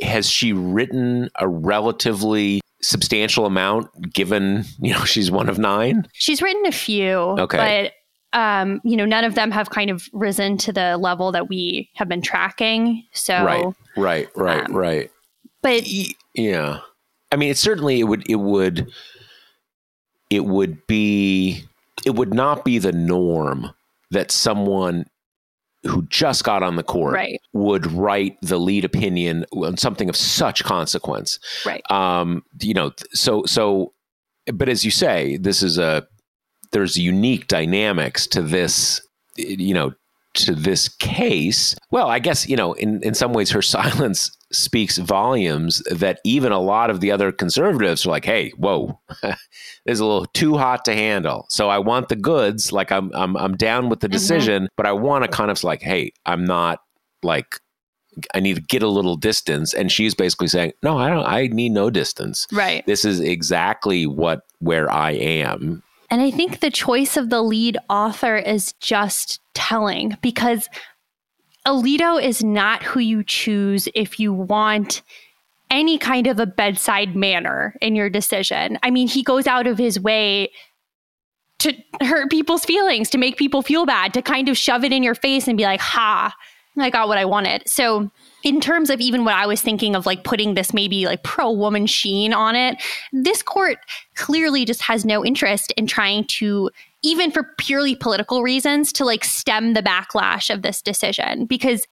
Has she written a relatively substantial amount? Given you know she's one of nine. She's written a few, Okay. but um, you know, none of them have kind of risen to the level that we have been tracking. So, Right, right, right, um, right. but Yeah, I mean, it certainly it would it would it would be it would not be the norm that someone who just got on the court right, would write the lead opinion on something of such consequence. right, Um, you know, so so, but as you say, this is a there's unique dynamics to this. You know, to this case. Well, I guess you know, in in some ways, her silence speaks volumes. That even a lot of the other conservatives are like, "Hey, whoa, this is a little too hot to handle." So I want the goods. Like I'm I'm I'm down with the Mhm. decision, but I want to kind of like, "Hey, I'm not like." I need to get a little distance. And she's basically saying, No, I don't I need no distance. right. This is exactly what where I am. And I think the choice of the lead author is just telling because Alito is not who you choose if you want any kind of a bedside manner in your decision. I mean, he goes out of his way to hurt people's feelings, to make people feel bad, to kind of shove it in your face and be like, ha, I got what I wanted. So, in terms of even what I was thinking of like putting this maybe like pro woman sheen on it, this court clearly just has no interest in trying to even for purely political reasons to like stem the backlash of this decision because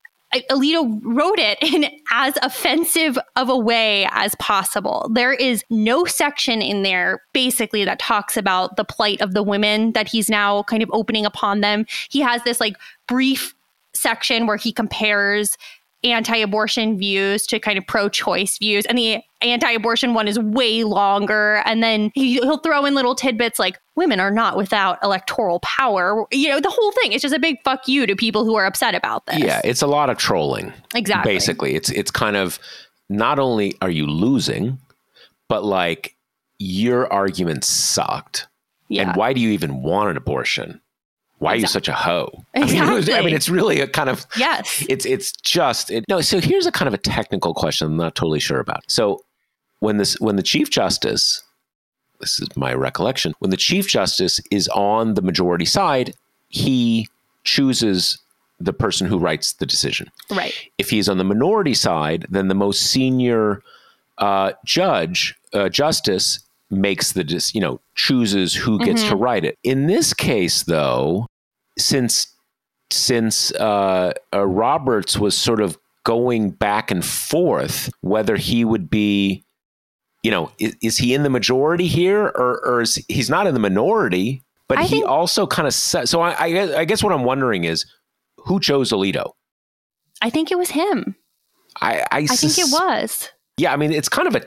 Alito wrote it in as offensive of a way as possible. There is no section in there basically that talks about the plight of the women that he's now kind of opening upon them. He has this like brief section where he compares anti-abortion views to kind of pro-choice views and the anti-abortion one is way longer and then he, he'll throw in little tidbits like women are not without electoral power you know the whole thing is just a big fuck you to people who are upset about this Yeah, it's a lot of trolling. exactly Basically. It's it's kind of not only are you losing, but like your argument sucked. yeah And why do you even want an abortion? Why are you such a hoe? I mean, was- I mean, it's really a kind of yes it's it's just it, no. So here's a kind of a technical question. I'm not totally sure about. So when this when the chief justice, this is my recollection, when the chief justice is on the majority side, he chooses the person who writes the decision. right If he's on the minority side, then the most senior uh, judge uh, justice makes the dis- you know chooses who gets to write it. In this case, though, since since uh, uh, Roberts was sort of going back and forth whether he would be, you know, is, is he in the majority here or, or is he's not in the minority? But I he think- also kind of. So I, I, guess- I guess what I'm wondering is who chose Alito. i think it was him I, I, i think it was Yeah, I mean, it's kind of a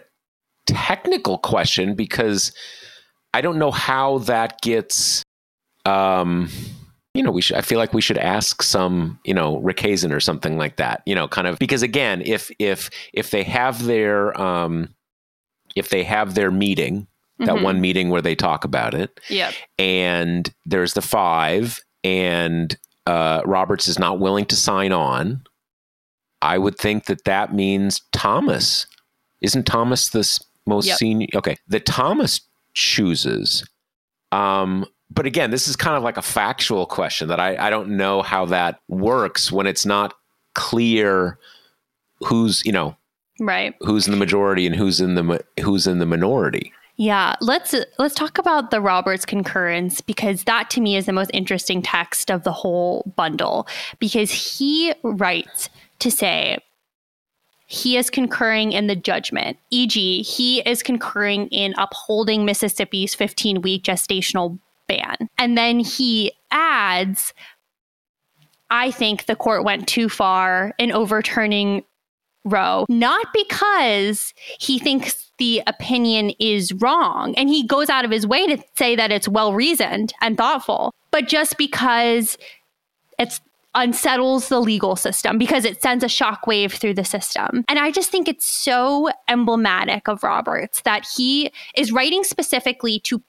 technical question because I don't know how that gets. Um, you know, we should. I feel like we should ask some, you know, Rick Hasen or something like that. You know, kind of because again, if if if they have their um, if they have their meeting, that Mhm. one meeting where they talk about it, yep and there's the five, and uh, Roberts is not willing to sign on. I would think that that means Thomas. Isn't Thomas the s- most Yep. senior? Okay, the Thomas chooses. Um, but again, this is kind of like a factual question that I, I don't know how that works when it's not clear who's you know right who's in the majority and who's in the who's in the minority. Yeah, let's let's talk about the Roberts concurrence because that to me is the most interesting text of the whole bundle because he writes to say he is concurring in the judgment, e.g., he is concurring in upholding Mississippi's 15 week gestational ban. And then he adds, I think the court went too far in overturning Roe, not because he thinks the opinion is wrong and he goes out of his way to say that it's well reasoned and thoughtful, but just because it's unsettles the legal system because it sends a shockwave through the system. And I just think it's so emblematic of Roberts that he is writing specifically to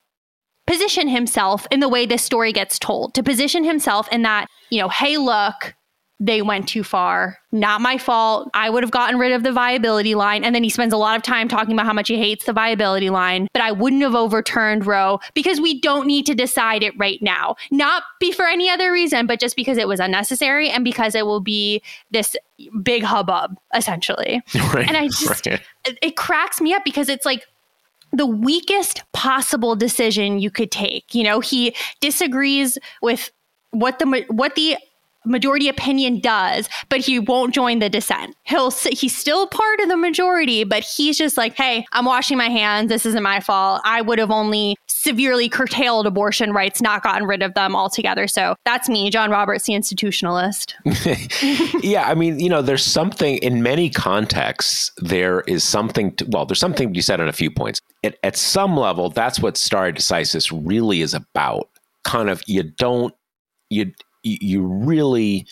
position himself in the way this story gets told, to position himself in that, you know, hey, look, they went too far. Not my fault. I would have gotten rid of the viability line. And then he spends a lot of time talking about how much he hates the viability line, but I wouldn't have overturned Roe because we don't need to decide it right now. Not be for any other reason, but just because it was unnecessary and because it will be this big hubbub, essentially. Right, and I just, right. it cracks me up because it's like, the weakest possible decision you could take. You know, he disagrees with what the what the majority opinion does, but he won't join the dissent. He'll he's still part of the majority, but he's just like, "Hey, I'm washing my hands. This isn't my fault. I would have only severely curtailed abortion rights, not gotten rid of them altogether." So that's me, John Roberts, the institutionalist. yeah, I mean, you know, there's something in many contexts. There is something. To, well, there's something you said on a few points. It, at some level, that's what stare decisis really is about. Kind of, you don't you you really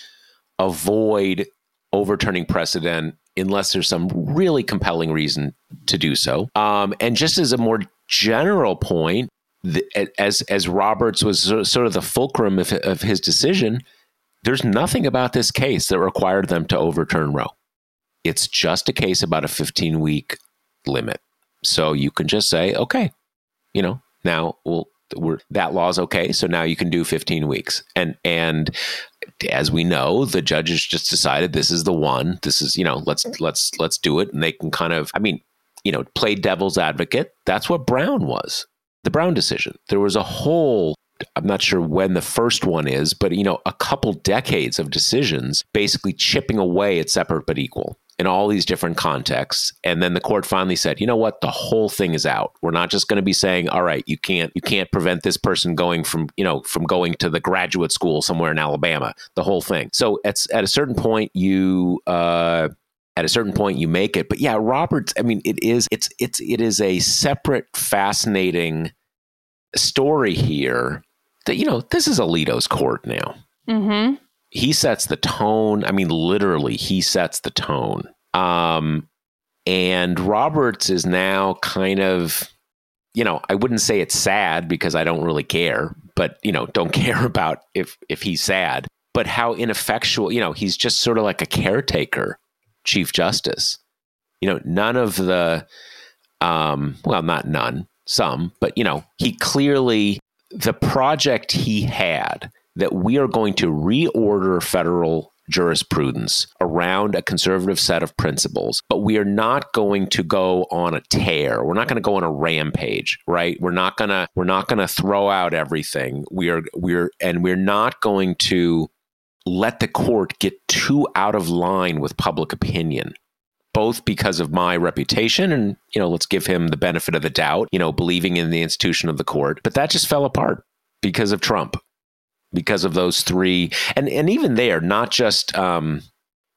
avoid overturning precedent unless there's some really compelling reason to do so. Um, and just as a more general point, the, as as Roberts was sort of the fulcrum of, of his decision, there's nothing about this case that required them to overturn Roe. It's just a case about a 15 week limit. So you can just say, okay, you know, now we'll we're, that law is okay. So now you can do 15 weeks. And and as we know, the judges just decided this is the one. This is you know let's let's let's do it. And they can kind of I mean you know play devil's advocate. That's what Brown was. The Brown decision. There was a whole I'm not sure when the first one is, but you know, a couple decades of decisions basically chipping away at separate but equal in all these different contexts. And then the court finally said you know what? The whole thing is out. We're not just going to be saying all right you can't you can't prevent this person going from you know from going to the graduate school somewhere in alabama. The whole thing. So at, at a certain point you uh at a certain point you make it. But yeah roberts i mean it is it's it's it is a separate fascinating story here that you know this is alito's court now mm-hmm he sets the tone. I mean, literally, he sets the tone. Um, and Roberts is now kind of, you know, I wouldn't say it's sad because I don't really care, but you know, don't care about if if he's sad. But how ineffectual, you know, he's just sort of like a caretaker, Chief Justice. You know, none of the, um, well, not none, some, but you know, he clearly the project he had that we are going to reorder federal jurisprudence around a conservative set of principles, but we are not going to go on a tear. We're not going to go on a rampage, right? We're not going to we're not going to throw out everything. We are we're and we're not going to let the court get too out of line with public opinion both because of my reputation and you know let's give him the benefit of the doubt you know believing in the institution of the court but that just fell apart because of Trump because of those three and and even there not just um,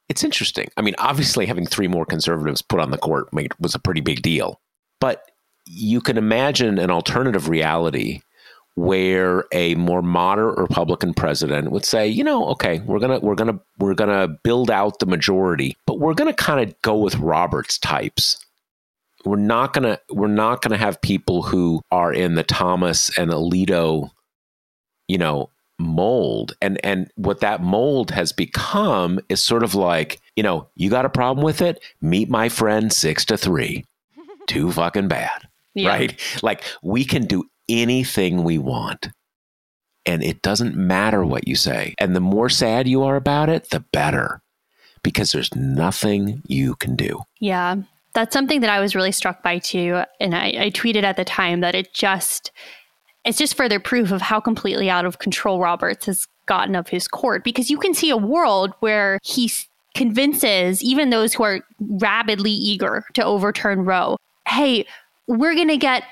it's interesting. I mean obviously having three more conservatives put on the court made, was a pretty big deal but you can imagine an alternative reality where a more moderate republican president would say you know okay we're to we're to we're to build out the majority but we're to kind of go with roberts types. We're not to we're not to have people who are in the thomas and alito you know mold. And and what that mold has become is sort of like you know you got a problem with it? Meet my friend six to three. Too fucking bad. Yeah. right? Like we can do anything we want. And it doesn't matter what you say. And the more sad you are about it the better. Because there's nothing you can do. Yeah. That's something that i was really struck by too. And I, I tweeted at the time that it just it's just further proof of how completely out of control Roberts has gotten of his court. Because you can see a world where he convinces even those who are rabidly eager to overturn Roe, hey, we're going to get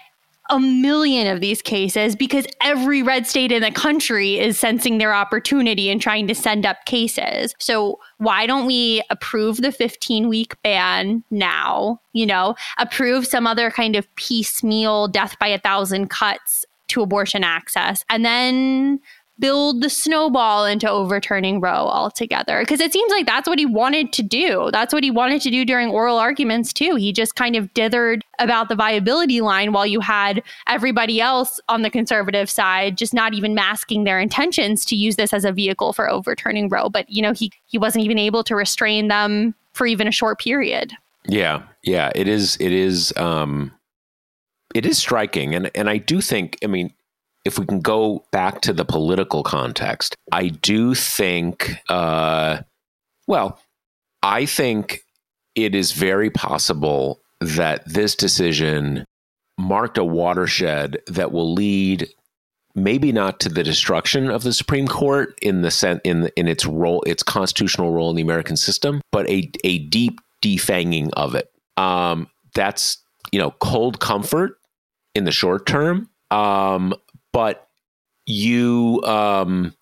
a million of these cases because every red state in the country is sensing their opportunity and trying to send up cases. So why don't we approve the 15 week ban now? You know, approve some other kind of piecemeal death by a thousand cuts to abortion access. And then build the snowball into overturning Roe altogether. Because it seems like that's what he wanted to do. That's what he wanted to do during oral arguments, too. He just kind of dithered about the viability line while you had everybody else on the conservative side just not even masking their intentions to use this as a vehicle for overturning Roe. But, you know, he, he wasn't even able to restrain them for even a short period. Yeah. Yeah. It is, it is, um, it is striking. And, and I do think, I mean, if we can go back to the political context, I do think, uh, well, I think it is very possible that this decision marked a watershed that will lead maybe not to the destruction of the Supreme Court in the sen- in in its role its constitutional role in the American system, but a a deep defanging of it. Um, that's you know cold comfort in the short term, um, but you um,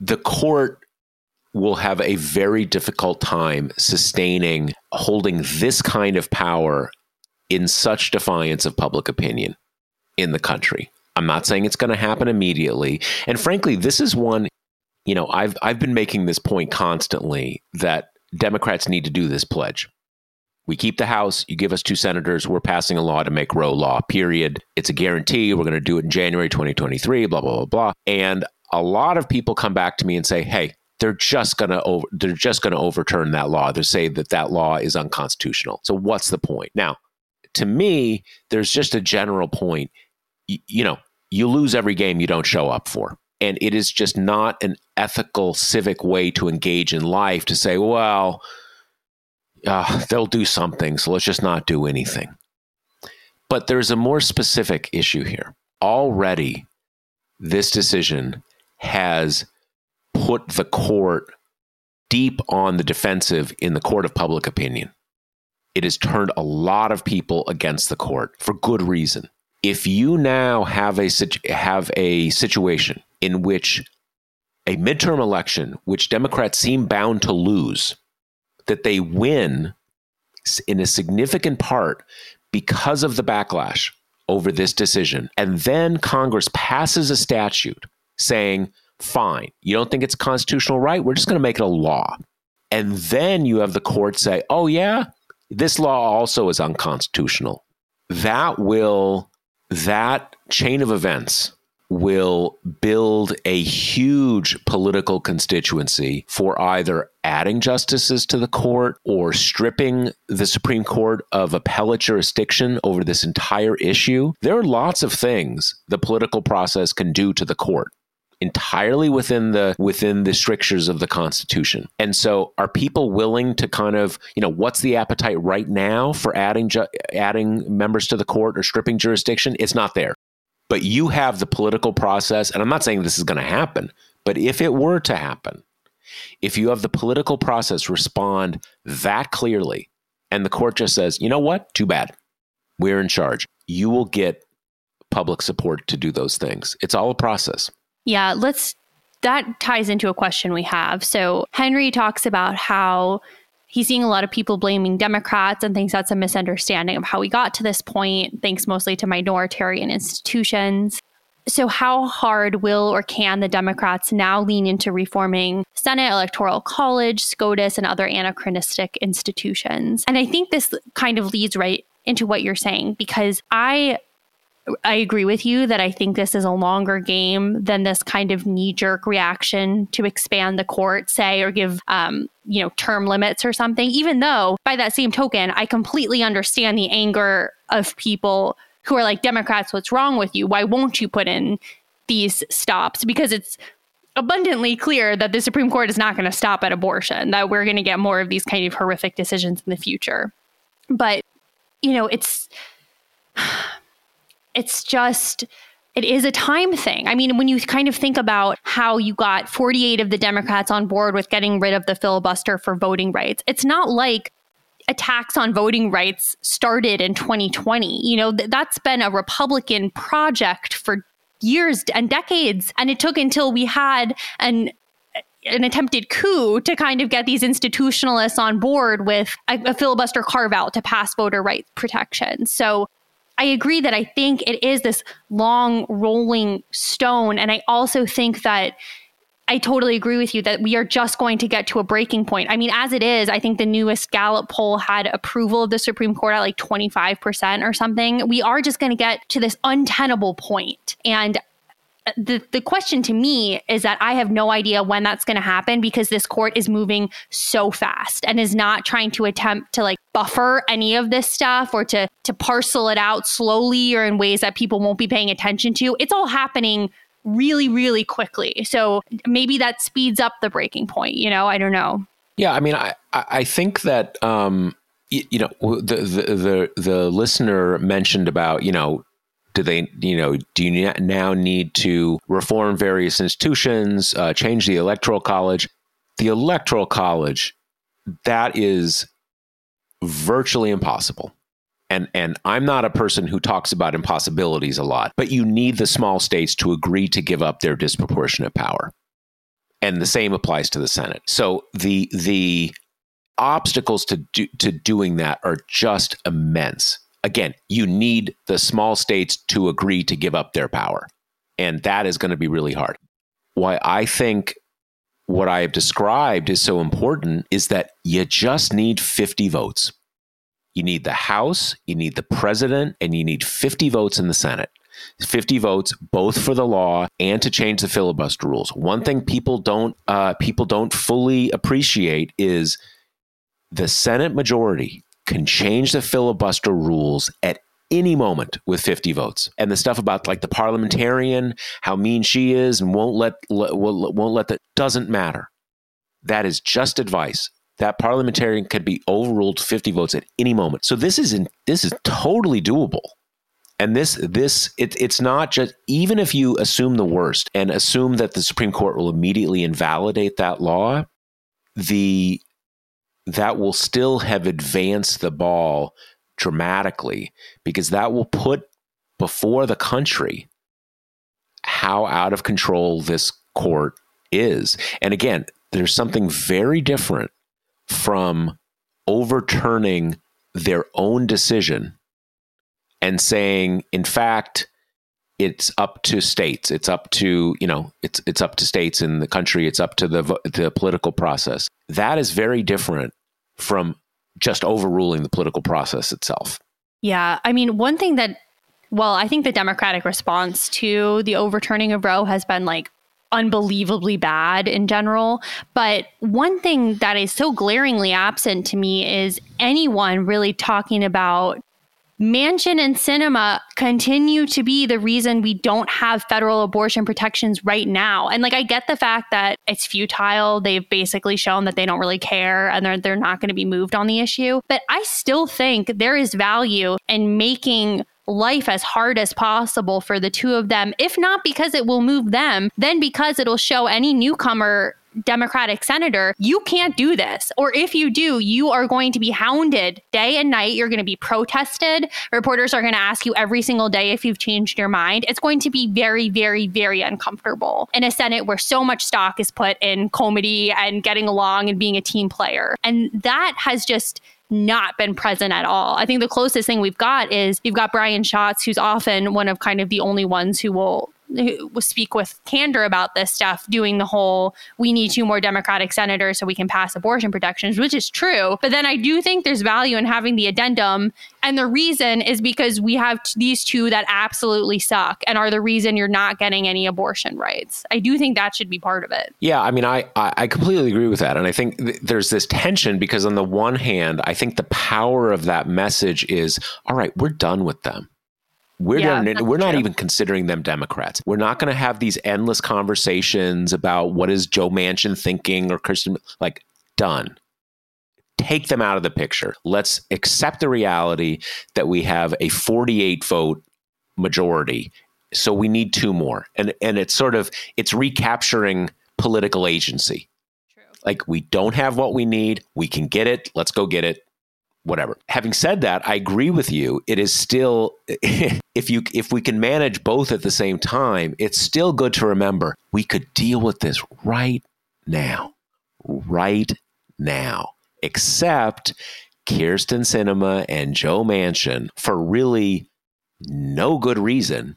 the court will have a very difficult time sustaining holding this kind of power in such defiance of public opinion in the country. I'm not saying it's going to happen immediately. And frankly, this is one, you know, I've I've been making this point constantly that Democrats need to do this pledge. We keep the House, you give us two senators, we're passing a law to make Roe law, period. It's a guarantee. We're going to do it in January 2023, blah, blah, blah, blah. And a lot of people come back to me and say, hey, they're just going to over, they're just going to overturn that law. They say that that law is unconstitutional. So what's the point? Now, to me, there's just a general point. Y- you know, you lose every game you don't show up for. And it is just not an ethical, civic way to engage in life to say, well, uh, they'll do something, so let's just not do anything. But there's a more specific issue here. Already, this decision has put the court deep on the defensive in the court of public opinion. It has turned a lot of people against the court for good reason. If you now have a have a situation in which a midterm election, which Democrats seem bound to lose, that they win in a significant part because of the backlash over this decision. And then Congress passes a statute saying, fine, you don't think it's constitutional right? We're just going to make it a law. And then you have the court say, oh, yeah, this law also is unconstitutional. That will, that chain of events will build a huge political constituency for either adding justices to the court or stripping the Supreme Court of appellate jurisdiction over this entire issue. There are lots of things the political process can do to the court entirely within the within the strictures of the constitution. And so are people willing to kind of you know what's the appetite right now for adding ju- adding members to the court or stripping jurisdiction? It's not there but you have the political process, and I'm not saying this is going to happen, but if it were to happen, if you have the political process respond that clearly, and the court just says, you know what, too bad, we're in charge, you will get public support to do those things. It's all a process. Yeah, let's that ties into a question we have. So Henry talks about how he's seeing a lot of people blaming Democrats and thinks that's a misunderstanding of how we got to this point, thanks mostly to minoritarian institutions. So, how hard will or can the Democrats now lean into reforming Senate, Electoral College, SCOTUS, and other anachronistic institutions? And I think this kind of leads right into what you're saying because I I agree with you that I think this is a longer game than this kind of knee jerk reaction to expand the court, say, or give, um, you know, term limits or something. Even though, by that same token, I completely understand the anger of people who are like, Democrats, what's wrong with you? Why won't you put in these stops? Because it's abundantly clear that the Supreme Court is not going to stop at abortion, that we're going to get more of these kind of horrific decisions in the future. But, you know, it's it's just it is a time thing. I mean, when you kind of think about how you got 48 of the Democrats on board with getting rid of the filibuster for voting rights, it's not like attacks on voting rights started in 2020. You know, th- that's been a Republican project for years and decades. And it took until we had an an attempted coup to kind of get these institutionalists on board with a, a filibuster carve out to pass voter rights protection. So I agree that I think it is this long rolling stone. And I also think that I totally agree with you that we are just going to get to a breaking point. I mean, as it is, I think the newest Gallup poll had approval of the Supreme Court at like 25% or something. We are just going to get to this untenable point. And the the question to me is that I have no idea when that's going to happen because this court is moving so fast and is not trying to attempt to like buffer any of this stuff or to to parcel it out slowly or in ways that people won't be paying attention to. It's all happening really really quickly. So maybe that speeds up the breaking point, you know, I don't know. Yeah, I mean I I think that um you know the, the the the listener mentioned about you know do they, you know, do you now need to reform various institutions, uh, change the electoral college? The electoral college, that is virtually impossible. And, and I'm not a person who talks about impossibilities a lot, but you need the small states to agree to give up their disproportionate power. And the same applies to the Senate. So the the obstacles to do, to doing that are just immense again, you need the small states to agree to give up their power. And that is going to be really hard. Why I think what I have described is so important is that you just need 50 votes. You need the House, you need the president, and you need 50 votes in the Senate. 50 votes both for the law and to change the filibuster rules. One thing people don't uh, people don't fully appreciate is the Senate majority can change the filibuster rules at any moment with 50 votes. And the stuff about like the parliamentarian, how mean she is and won't let, won't let that doesn't matter. That is just advice. That parliamentarian could be overruled 50 votes at any moment. So this is in, this is totally doable. And this this it, it's not just even if you assume the worst and assume that the Supreme Court will immediately invalidate that law, the that will still have advanced the ball dramatically because that will put before the country how out of control this court is. And again, there's something very different from overturning their own decision and saying, in fact, it's up to states. It's up to you know it's it's up to states in the country. It's up to the the political process. That is very different from just overruling the political process itself. Yeah, I mean, one thing that well, I think the Democratic response to the overturning of Roe has been like unbelievably bad in general. But one thing that is so glaringly absent to me is anyone really talking about Manchin and Sinema continue to be the reason we don't have federal abortion protections right now. And like I get the fact that it's futile. They've basically shown that they don't really care and they're they're not going to be moved on the issue. But I still think there is value in making life as hard as possible for the two of them, if not because it will move them, then because it'll show any newcomer Democratic senator, you can't do this. Or if you do, you are going to be hounded day and night. You're going to be protested. Reporters are going to ask you every single day if you've changed your mind. It's going to be very, very, very uncomfortable in a Senate where so much stock is put in comity and getting along and being a team player. And that has just not been present at all. I think the closest thing we've got is you've got Brian Schatz, who's often one of kind of the only ones who will speak with candor about this stuff, doing the whole we need two more Democratic senators so we can pass abortion protections, which is true. But then I do think there's value in having the addendum. And the reason is because we have t- these two that absolutely suck and are the reason you're not getting any abortion rights. I do think that should be part of it. Yeah, I mean, I, I completely agree with that. And I think th- there's this tension because, on the one hand, I think the power of that message is all right, we're done with them. We're yeah, not, we're not even considering them Democrats. We're not going to have these endless conversations about what is Joe Manchin thinking or Kyrsten. Like, done. Take them out of the picture. Let's accept the reality that we have a 48 vote majority. So we need two more, and and it's sort of it's recapturing political agency. True. Like we don't have what we need. We can get it. Let's go get it whatever. Having said that, I agree with you. It is still if you if we can manage both at the same time, it's still good to remember we could deal with this right now. Right now. Except Kyrsten Sinema and Joe Manchin for really no good reason,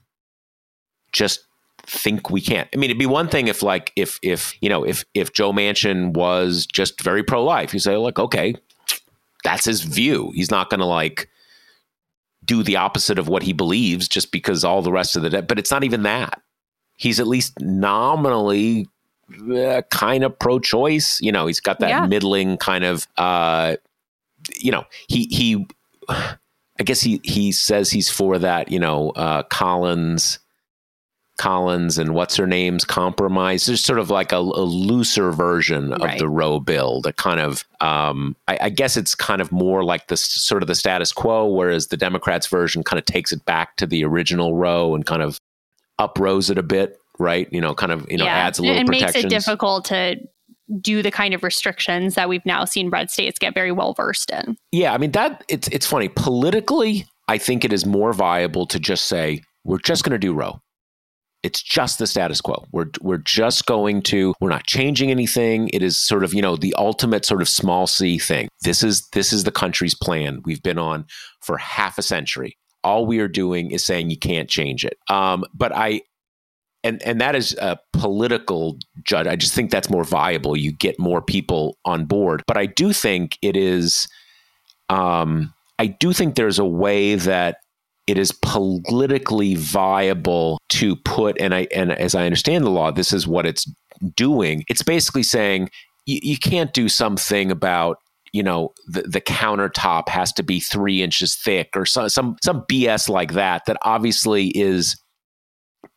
just think we can't. I mean, it'd be one thing if like if if you know if if Joe Manchin was just very pro life, you say, look, okay, that's his view. He's not going to like do the opposite of what he believes just because all the rest of the day. But it's not even that. He's at least nominally uh, kind of pro-choice. You know, he's got that yeah. middling kind of. uh You know, he he. I guess he he says he's for that. You know, uh Collins Collins and what's her name's compromise. There's sort of like a, a looser version of right. the Roe bill. The kind of, um, I, I, guess it's kind of more like the sort of the status quo, whereas the Democrats' version kind of takes it back to the original Roe and kind of uprose it a bit, right? You know, kind of you know yeah. adds a little. Protection. It makes it difficult to do the kind of restrictions that we've now seen red states get very well versed in. Yeah, I mean that it's it's funny politically. I think it is more viable to just say we're just going to do Roe it's just the status quo. We're we're just going to we're not changing anything. It is sort of, you know, the ultimate sort of small c thing. This is this is the country's plan. We've been on for half a century. All we are doing is saying you can't change it. Um, but I and and that is a political judge. I just think that's more viable. You get more people on board. But I do think it is um I do think there's a way that it is politically viable to put and I and as I understand the law, this is what it's doing. It's basically saying you, you can't do something about you know the, the countertop has to be three inches thick or some some some BS like that that obviously is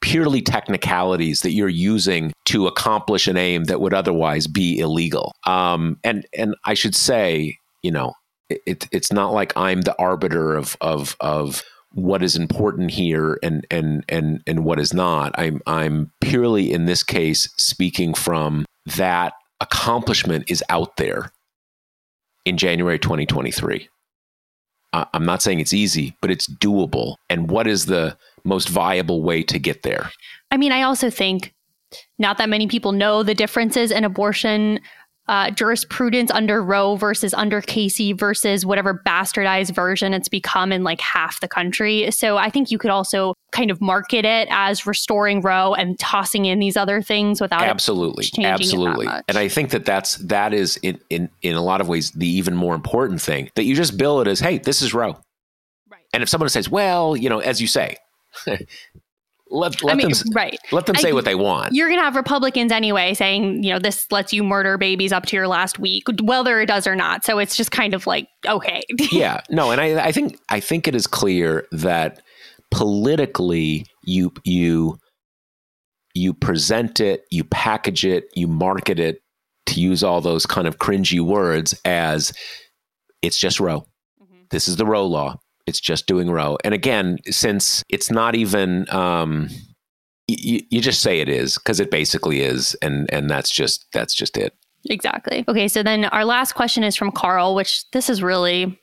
purely technicalities that you're using to accomplish an aim that would otherwise be illegal. Um, and and I should say, you know, it, it's not like I'm the arbiter of of of what is important here and and and and what is not. I'm I'm purely in this case speaking from that accomplishment is out there in January 2023. Uh, I'm not saying it's easy, but it's doable. And what is the most viable way to get there? I mean, I also think not that many people know the differences in abortion uh, jurisprudence under Roe versus under Casey versus whatever bastardized version it's become in like half the country. So I think you could also kind of market it as restoring Roe and tossing in these other things without absolutely, absolutely. And I think that that's that is in in in a lot of ways the even more important thing that you just bill it as, hey, this is Roe. Right. And if someone says, well, you know, as you say, let, let I mean, them right. Let them say I, what they want. You're going to have Republicans anyway saying, you know, this lets you murder babies up to your last week, whether it does or not. So it's just kind of like okay. yeah, no, and I, I think I think it is clear that politically you you you present it, you package it, you market it to use all those kind of cringy words as it's just Roe. Mm-hmm. This is the Roe law. It's just doing Roe. And again, since it's not even, um, you, you just say it is because it basically is, and and that's just that's just it. Exactly. Okay, so then our last question is from Carl, which this is really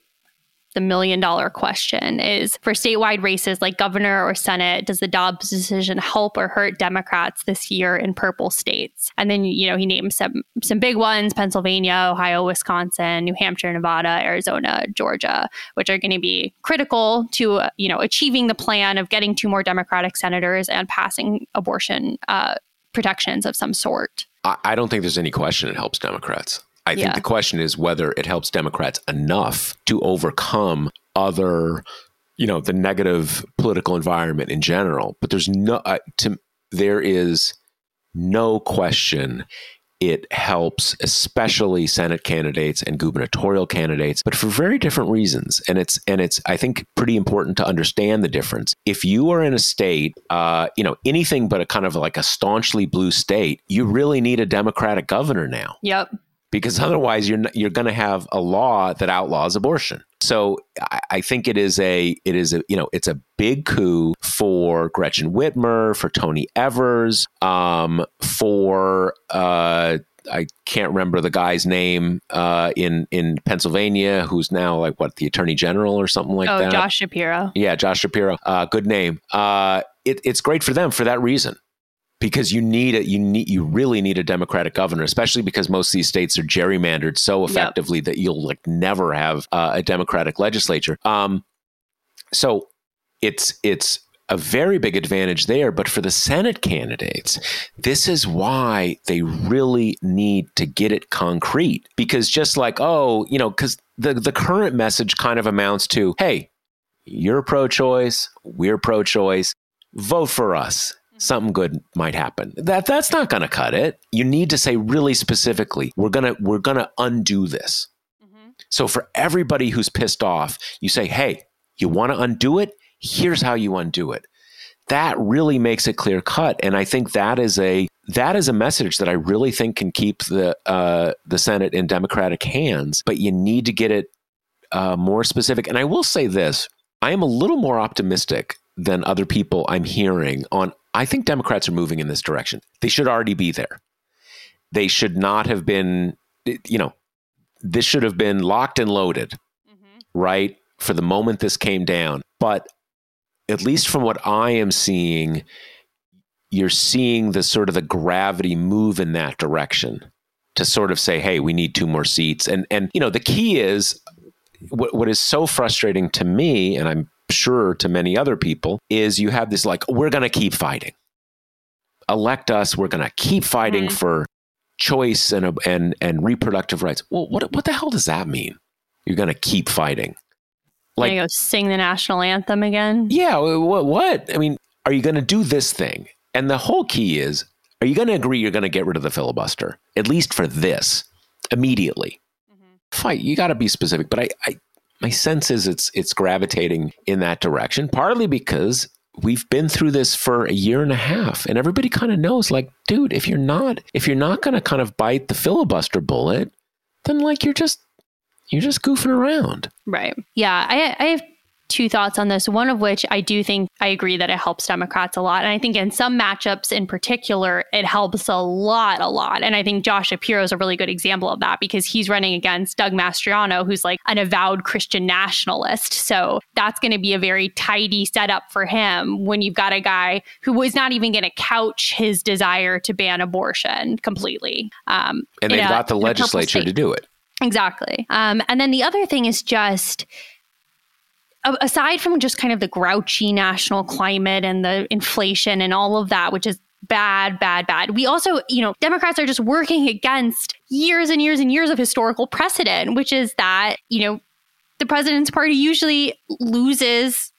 the million dollar question is for statewide races like governor or senate does the dobbs decision help or hurt democrats this year in purple states and then you know he named some some big ones pennsylvania ohio wisconsin new hampshire nevada arizona georgia which are going to be critical to uh, you know achieving the plan of getting two more democratic senators and passing abortion uh, protections of some sort I don't think there's any question it helps Democrats. I yeah. think the question is whether it helps Democrats enough to overcome other, you know, the negative political environment in general. But there's no, uh, to, there is no question it helps especially senate candidates and gubernatorial candidates but for very different reasons and it's and it's i think pretty important to understand the difference if you are in a state uh, you know anything but a kind of like a staunchly blue state you really need a democratic governor now yep because otherwise you're you're going to have a law that outlaws abortion. So I, I, think it is a it is a you know it's a big coup for Gretchen Whitmer, for Tony Evers, um, for uh, I can't remember the guy's name uh, in in Pennsylvania, who's now like what the Attorney General or something like that. oh, that. Josh Shapiro. Yeah, Josh Shapiro. Uh, good name. Uh, it, it's great for them for that reason because you need it you need you really need a democratic governor especially because most of these states are gerrymandered so effectively yep. that you'll like never have uh, a democratic legislature um so it's it's a very big advantage there. But for the Senate candidates, this is why they really need to get it concrete. Because just like, oh, you know, because the, the current message kind of amounts to, hey, you're pro choice, we're pro choice, vote for us. Something good might happen. That that's not going to cut it. You need to say really specifically, we're gonna we're gonna undo this. Mm-hmm. So for everybody who's pissed off, you say, hey, you want to undo it? here's how you undo it. That really makes it clear cut, and I think that is a that is a message that I really think can keep the uh, the Senate in Democratic hands. But you need to get it uh, more specific. And I will say this: I am a little more optimistic than other people I'm hearing on. I think Democrats are moving in this direction. They should already be there. They should not have been. You know, this should have been locked and loaded, mm-hmm. right? For the moment this came down. But at least from what I am seeing, you're seeing the sort of the gravity move in that direction to sort of say, hey, we need two more seats. And and you know, the key is what what is so frustrating to me, and I'm sure to many other people, is you have this like, we're gonna keep fighting. Elect us, we're gonna keep fighting mm-hmm. for choice and and and reproductive rights. Well, what what the hell does that mean? You're gonna keep fighting. Like, go sing the national anthem again? Yeah. What? What? I mean, are you going to do this thing? And the whole key is, are you going to agree you're going to get rid of the filibuster at least for this immediately? Mm-hmm. Fight. You got to be specific. But I, I, my sense is it's it's gravitating in that direction. Partly because we've been through this for a year and a half, and everybody kind of knows, like, dude, if you're not if you're not going to kind of bite the filibuster bullet, then like you're just you're just goofing around. Right. Yeah. I, I have two thoughts on this. One of which I do think I agree that it helps Democrats a lot. And I think in some matchups in particular, it helps a lot, a lot. And I think Josh Shapiro is a really good example of that because he's running against Doug Mastriano, who's like an avowed Christian nationalist. So that's going to be a very tidy setup for him when you've got a guy who is not even going to couch his desire to ban abortion completely. Um, and they've a, got the legislature to do it. Exactly. Um, and then the other thing is just aside from just kind of the grouchy national climate and the inflation and all of that, which is bad, bad, bad. We also, you know, Democrats are just working against years and years and years of historical precedent, which is that, you know, the president's party usually loses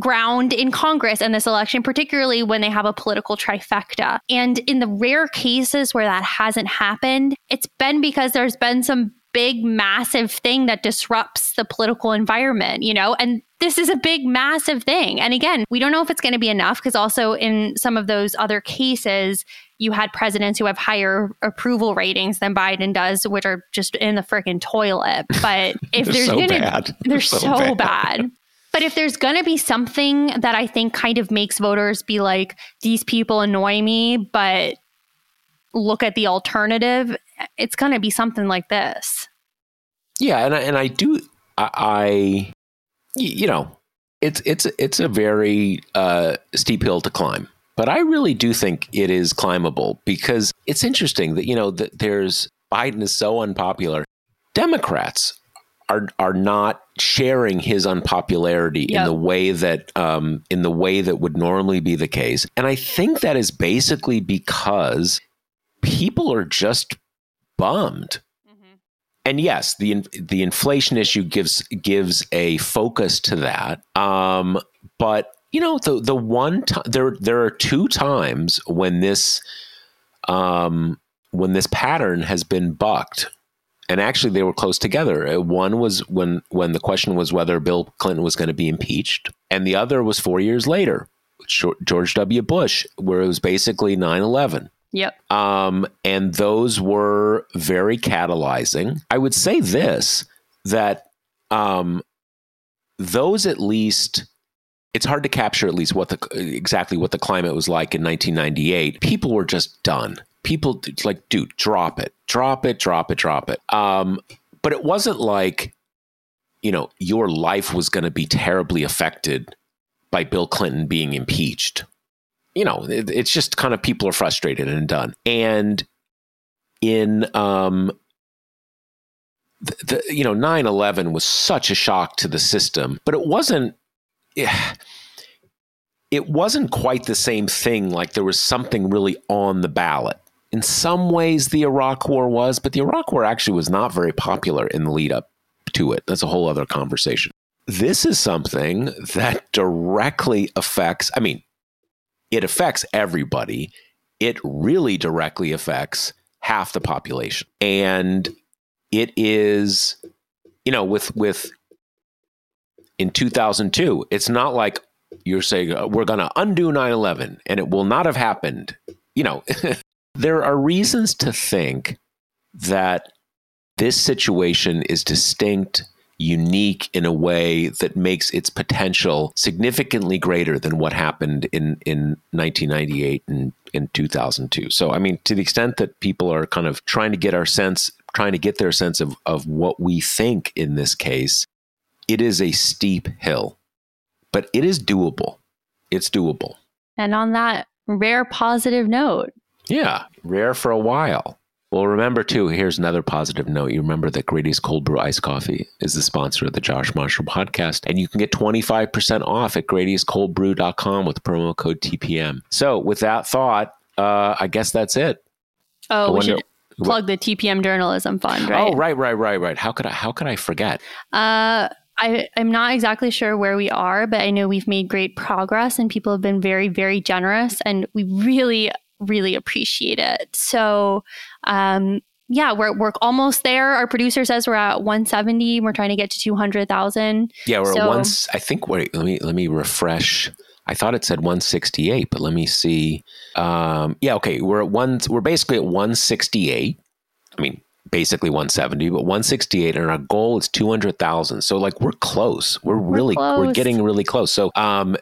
ground in Congress in this election, particularly when they have a political trifecta. And in the rare cases where that hasn't happened, it's been because there's been some big, massive thing that disrupts the political environment, you know? And this is a big, massive thing. And again, we don't know if it's going to be enough because also in some of those other cases, you had presidents who have higher approval ratings than Biden does, which are just in the freaking toilet. But if there's so gonna, bad. they're, they're so, so bad. bad. But if there's going to be something that I think kind of makes voters be like, these people annoy me, but look at the alternative, it's going to be something like this. Yeah, and I, and I do I, I you know it's it's it's a very uh, steep hill to climb, but I really do think it is climbable because it's interesting that you know that there's Biden is so unpopular. Democrats are are not sharing his unpopularity yep. in the way that um, in the way that would normally be the case, and I think that is basically because people are just bummed. Mm-hmm. And yes, the the inflation issue gives gives a focus to that. Um, but you know, the the one time there there are two times when this um, when this pattern has been bucked and actually they were close together. Uh, one was when when the question was whether Bill Clinton was going to be impeached, and the other was four years later, George W. Bush, where it was basically 9-11. Yep. Um, and those were very catalyzing. I would say this that um, those at least it's hard to capture at least what the exactly what the climate was like in 1998. People were just done. People like, dude, drop it, drop it, drop it, drop it. Um, but it wasn't like, you know, your life was going to be terribly affected by Bill Clinton being impeached you know, it, it's just kind of people are frustrated and done. And in um, the, the you know 9/11 was such a shock to the system, but it wasn't. It wasn't quite the same thing. Like there was something really on the ballot. In some ways, the Iraq War was, but the Iraq War actually was not very popular in the lead up to it. That's a whole other conversation. This is something that directly affects, I mean, it affects everybody. It really directly affects half the population. And it is, you know, with, with, in 2002, it's not like you're saying uh, we're going to undo 9 11 and it will not have happened. You know, there are reasons to think that this situation is distinct, unique in a way that makes its potential significantly greater than what happened in, in 1998 and in 2002. So, I mean, to the extent that people are kind of trying to get our sense, trying to get their sense of, of what we think in this case, it is a steep hill, but it is doable. It's doable. And on that rare positive note. Yeah, rare for a while. Well, remember too, here's another positive note. You remember that Grady's Cold Brew Iced Coffee is the sponsor of the Josh Marshall podcast, and you can get 25% off at Grady'sColdBrew.com with promo code TPM. So, with that thought, uh, I guess that's it. Oh, I we wonder, should plug the TPM Journalism Fund, right? Oh, right, right, right, right. How could I? How could I forget? Uh, I, I'm not exactly sure where we are, but I know we've made great progress and people have been very, very generous and we really, really appreciate it. So, um, yeah, we're, we're almost there. Our producer says we're at 170. We're trying to get to 200,000. Yeah, we're so, at once. I think, wait, let me, let me refresh. I thought it said 168, but let me see. Um, yeah, okay. We're at one, we're basically at 168. I mean, basically 170, but 168, and our goal is 200,000. So like we're close. We're really we're, we're, getting really close. So um,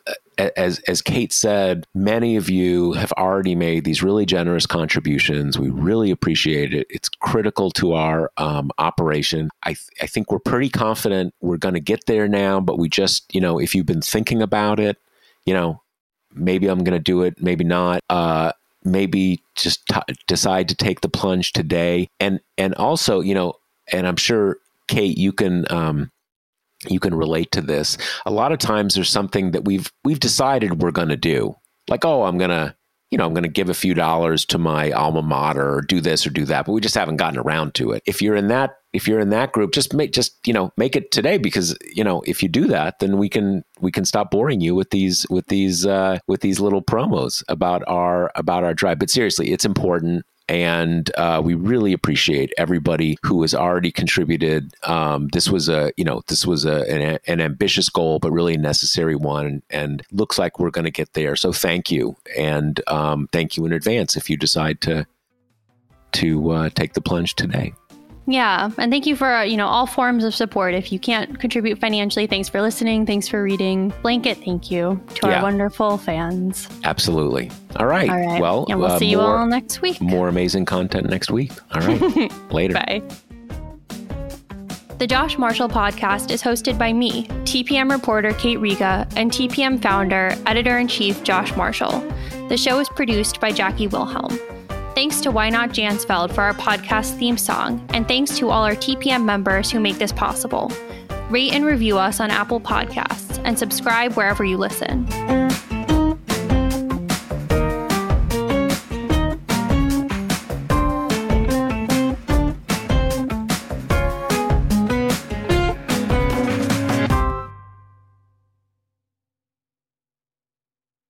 as as Kate said, many of you have already made these really generous contributions. We really appreciate it. It's critical to our um, operation. I th- I think we're pretty confident we're going to get there now. But we just you know if you've been thinking about it, you know maybe I'm going to do it, maybe not. Uh, maybe just t- decide to take the plunge today and and also you know and i'm sure kate you can um, you can relate to this a lot of times there's something that we've we've decided we're going to do like oh i'm going to you know, I'm going to give a few dollars to my alma mater or do this or do that, but we just haven't gotten around to it. If you're in that, if you're in that group, just make, just, you know, make it today because, you know, if you do that, then we can, we can stop boring you with these, with these, uh, with these little promos about our, about our drive. But seriously, it's important and uh, we really appreciate everybody who has already contributed. Um, this was a you know this was a, an, an, ambitious goal, but really a necessary one, and looks like we're going to get there. So thank you, and um, thank you in advance if you decide to to uh, take the plunge today. Yeah, and thank you for you know all forms of support. If you can't contribute financially, thanks for listening. Thanks for reading. Blanket, thank you to yeah. our wonderful fans. Absolutely. All right. All right. Well, and we'll uh, see more, you all next week. More amazing content next week. All right. Later. Bye. The Josh Marshall podcast is hosted by me, TPM reporter Kate Riga, and TPM founder, editor in chief Josh Marshall. The show is produced by Jackie Wilhelm. Thanks to Why Not Jansfeld for our podcast theme song, and thanks to all our TPM members who make this possible. Rate and review us on Apple Podcasts and subscribe wherever you listen.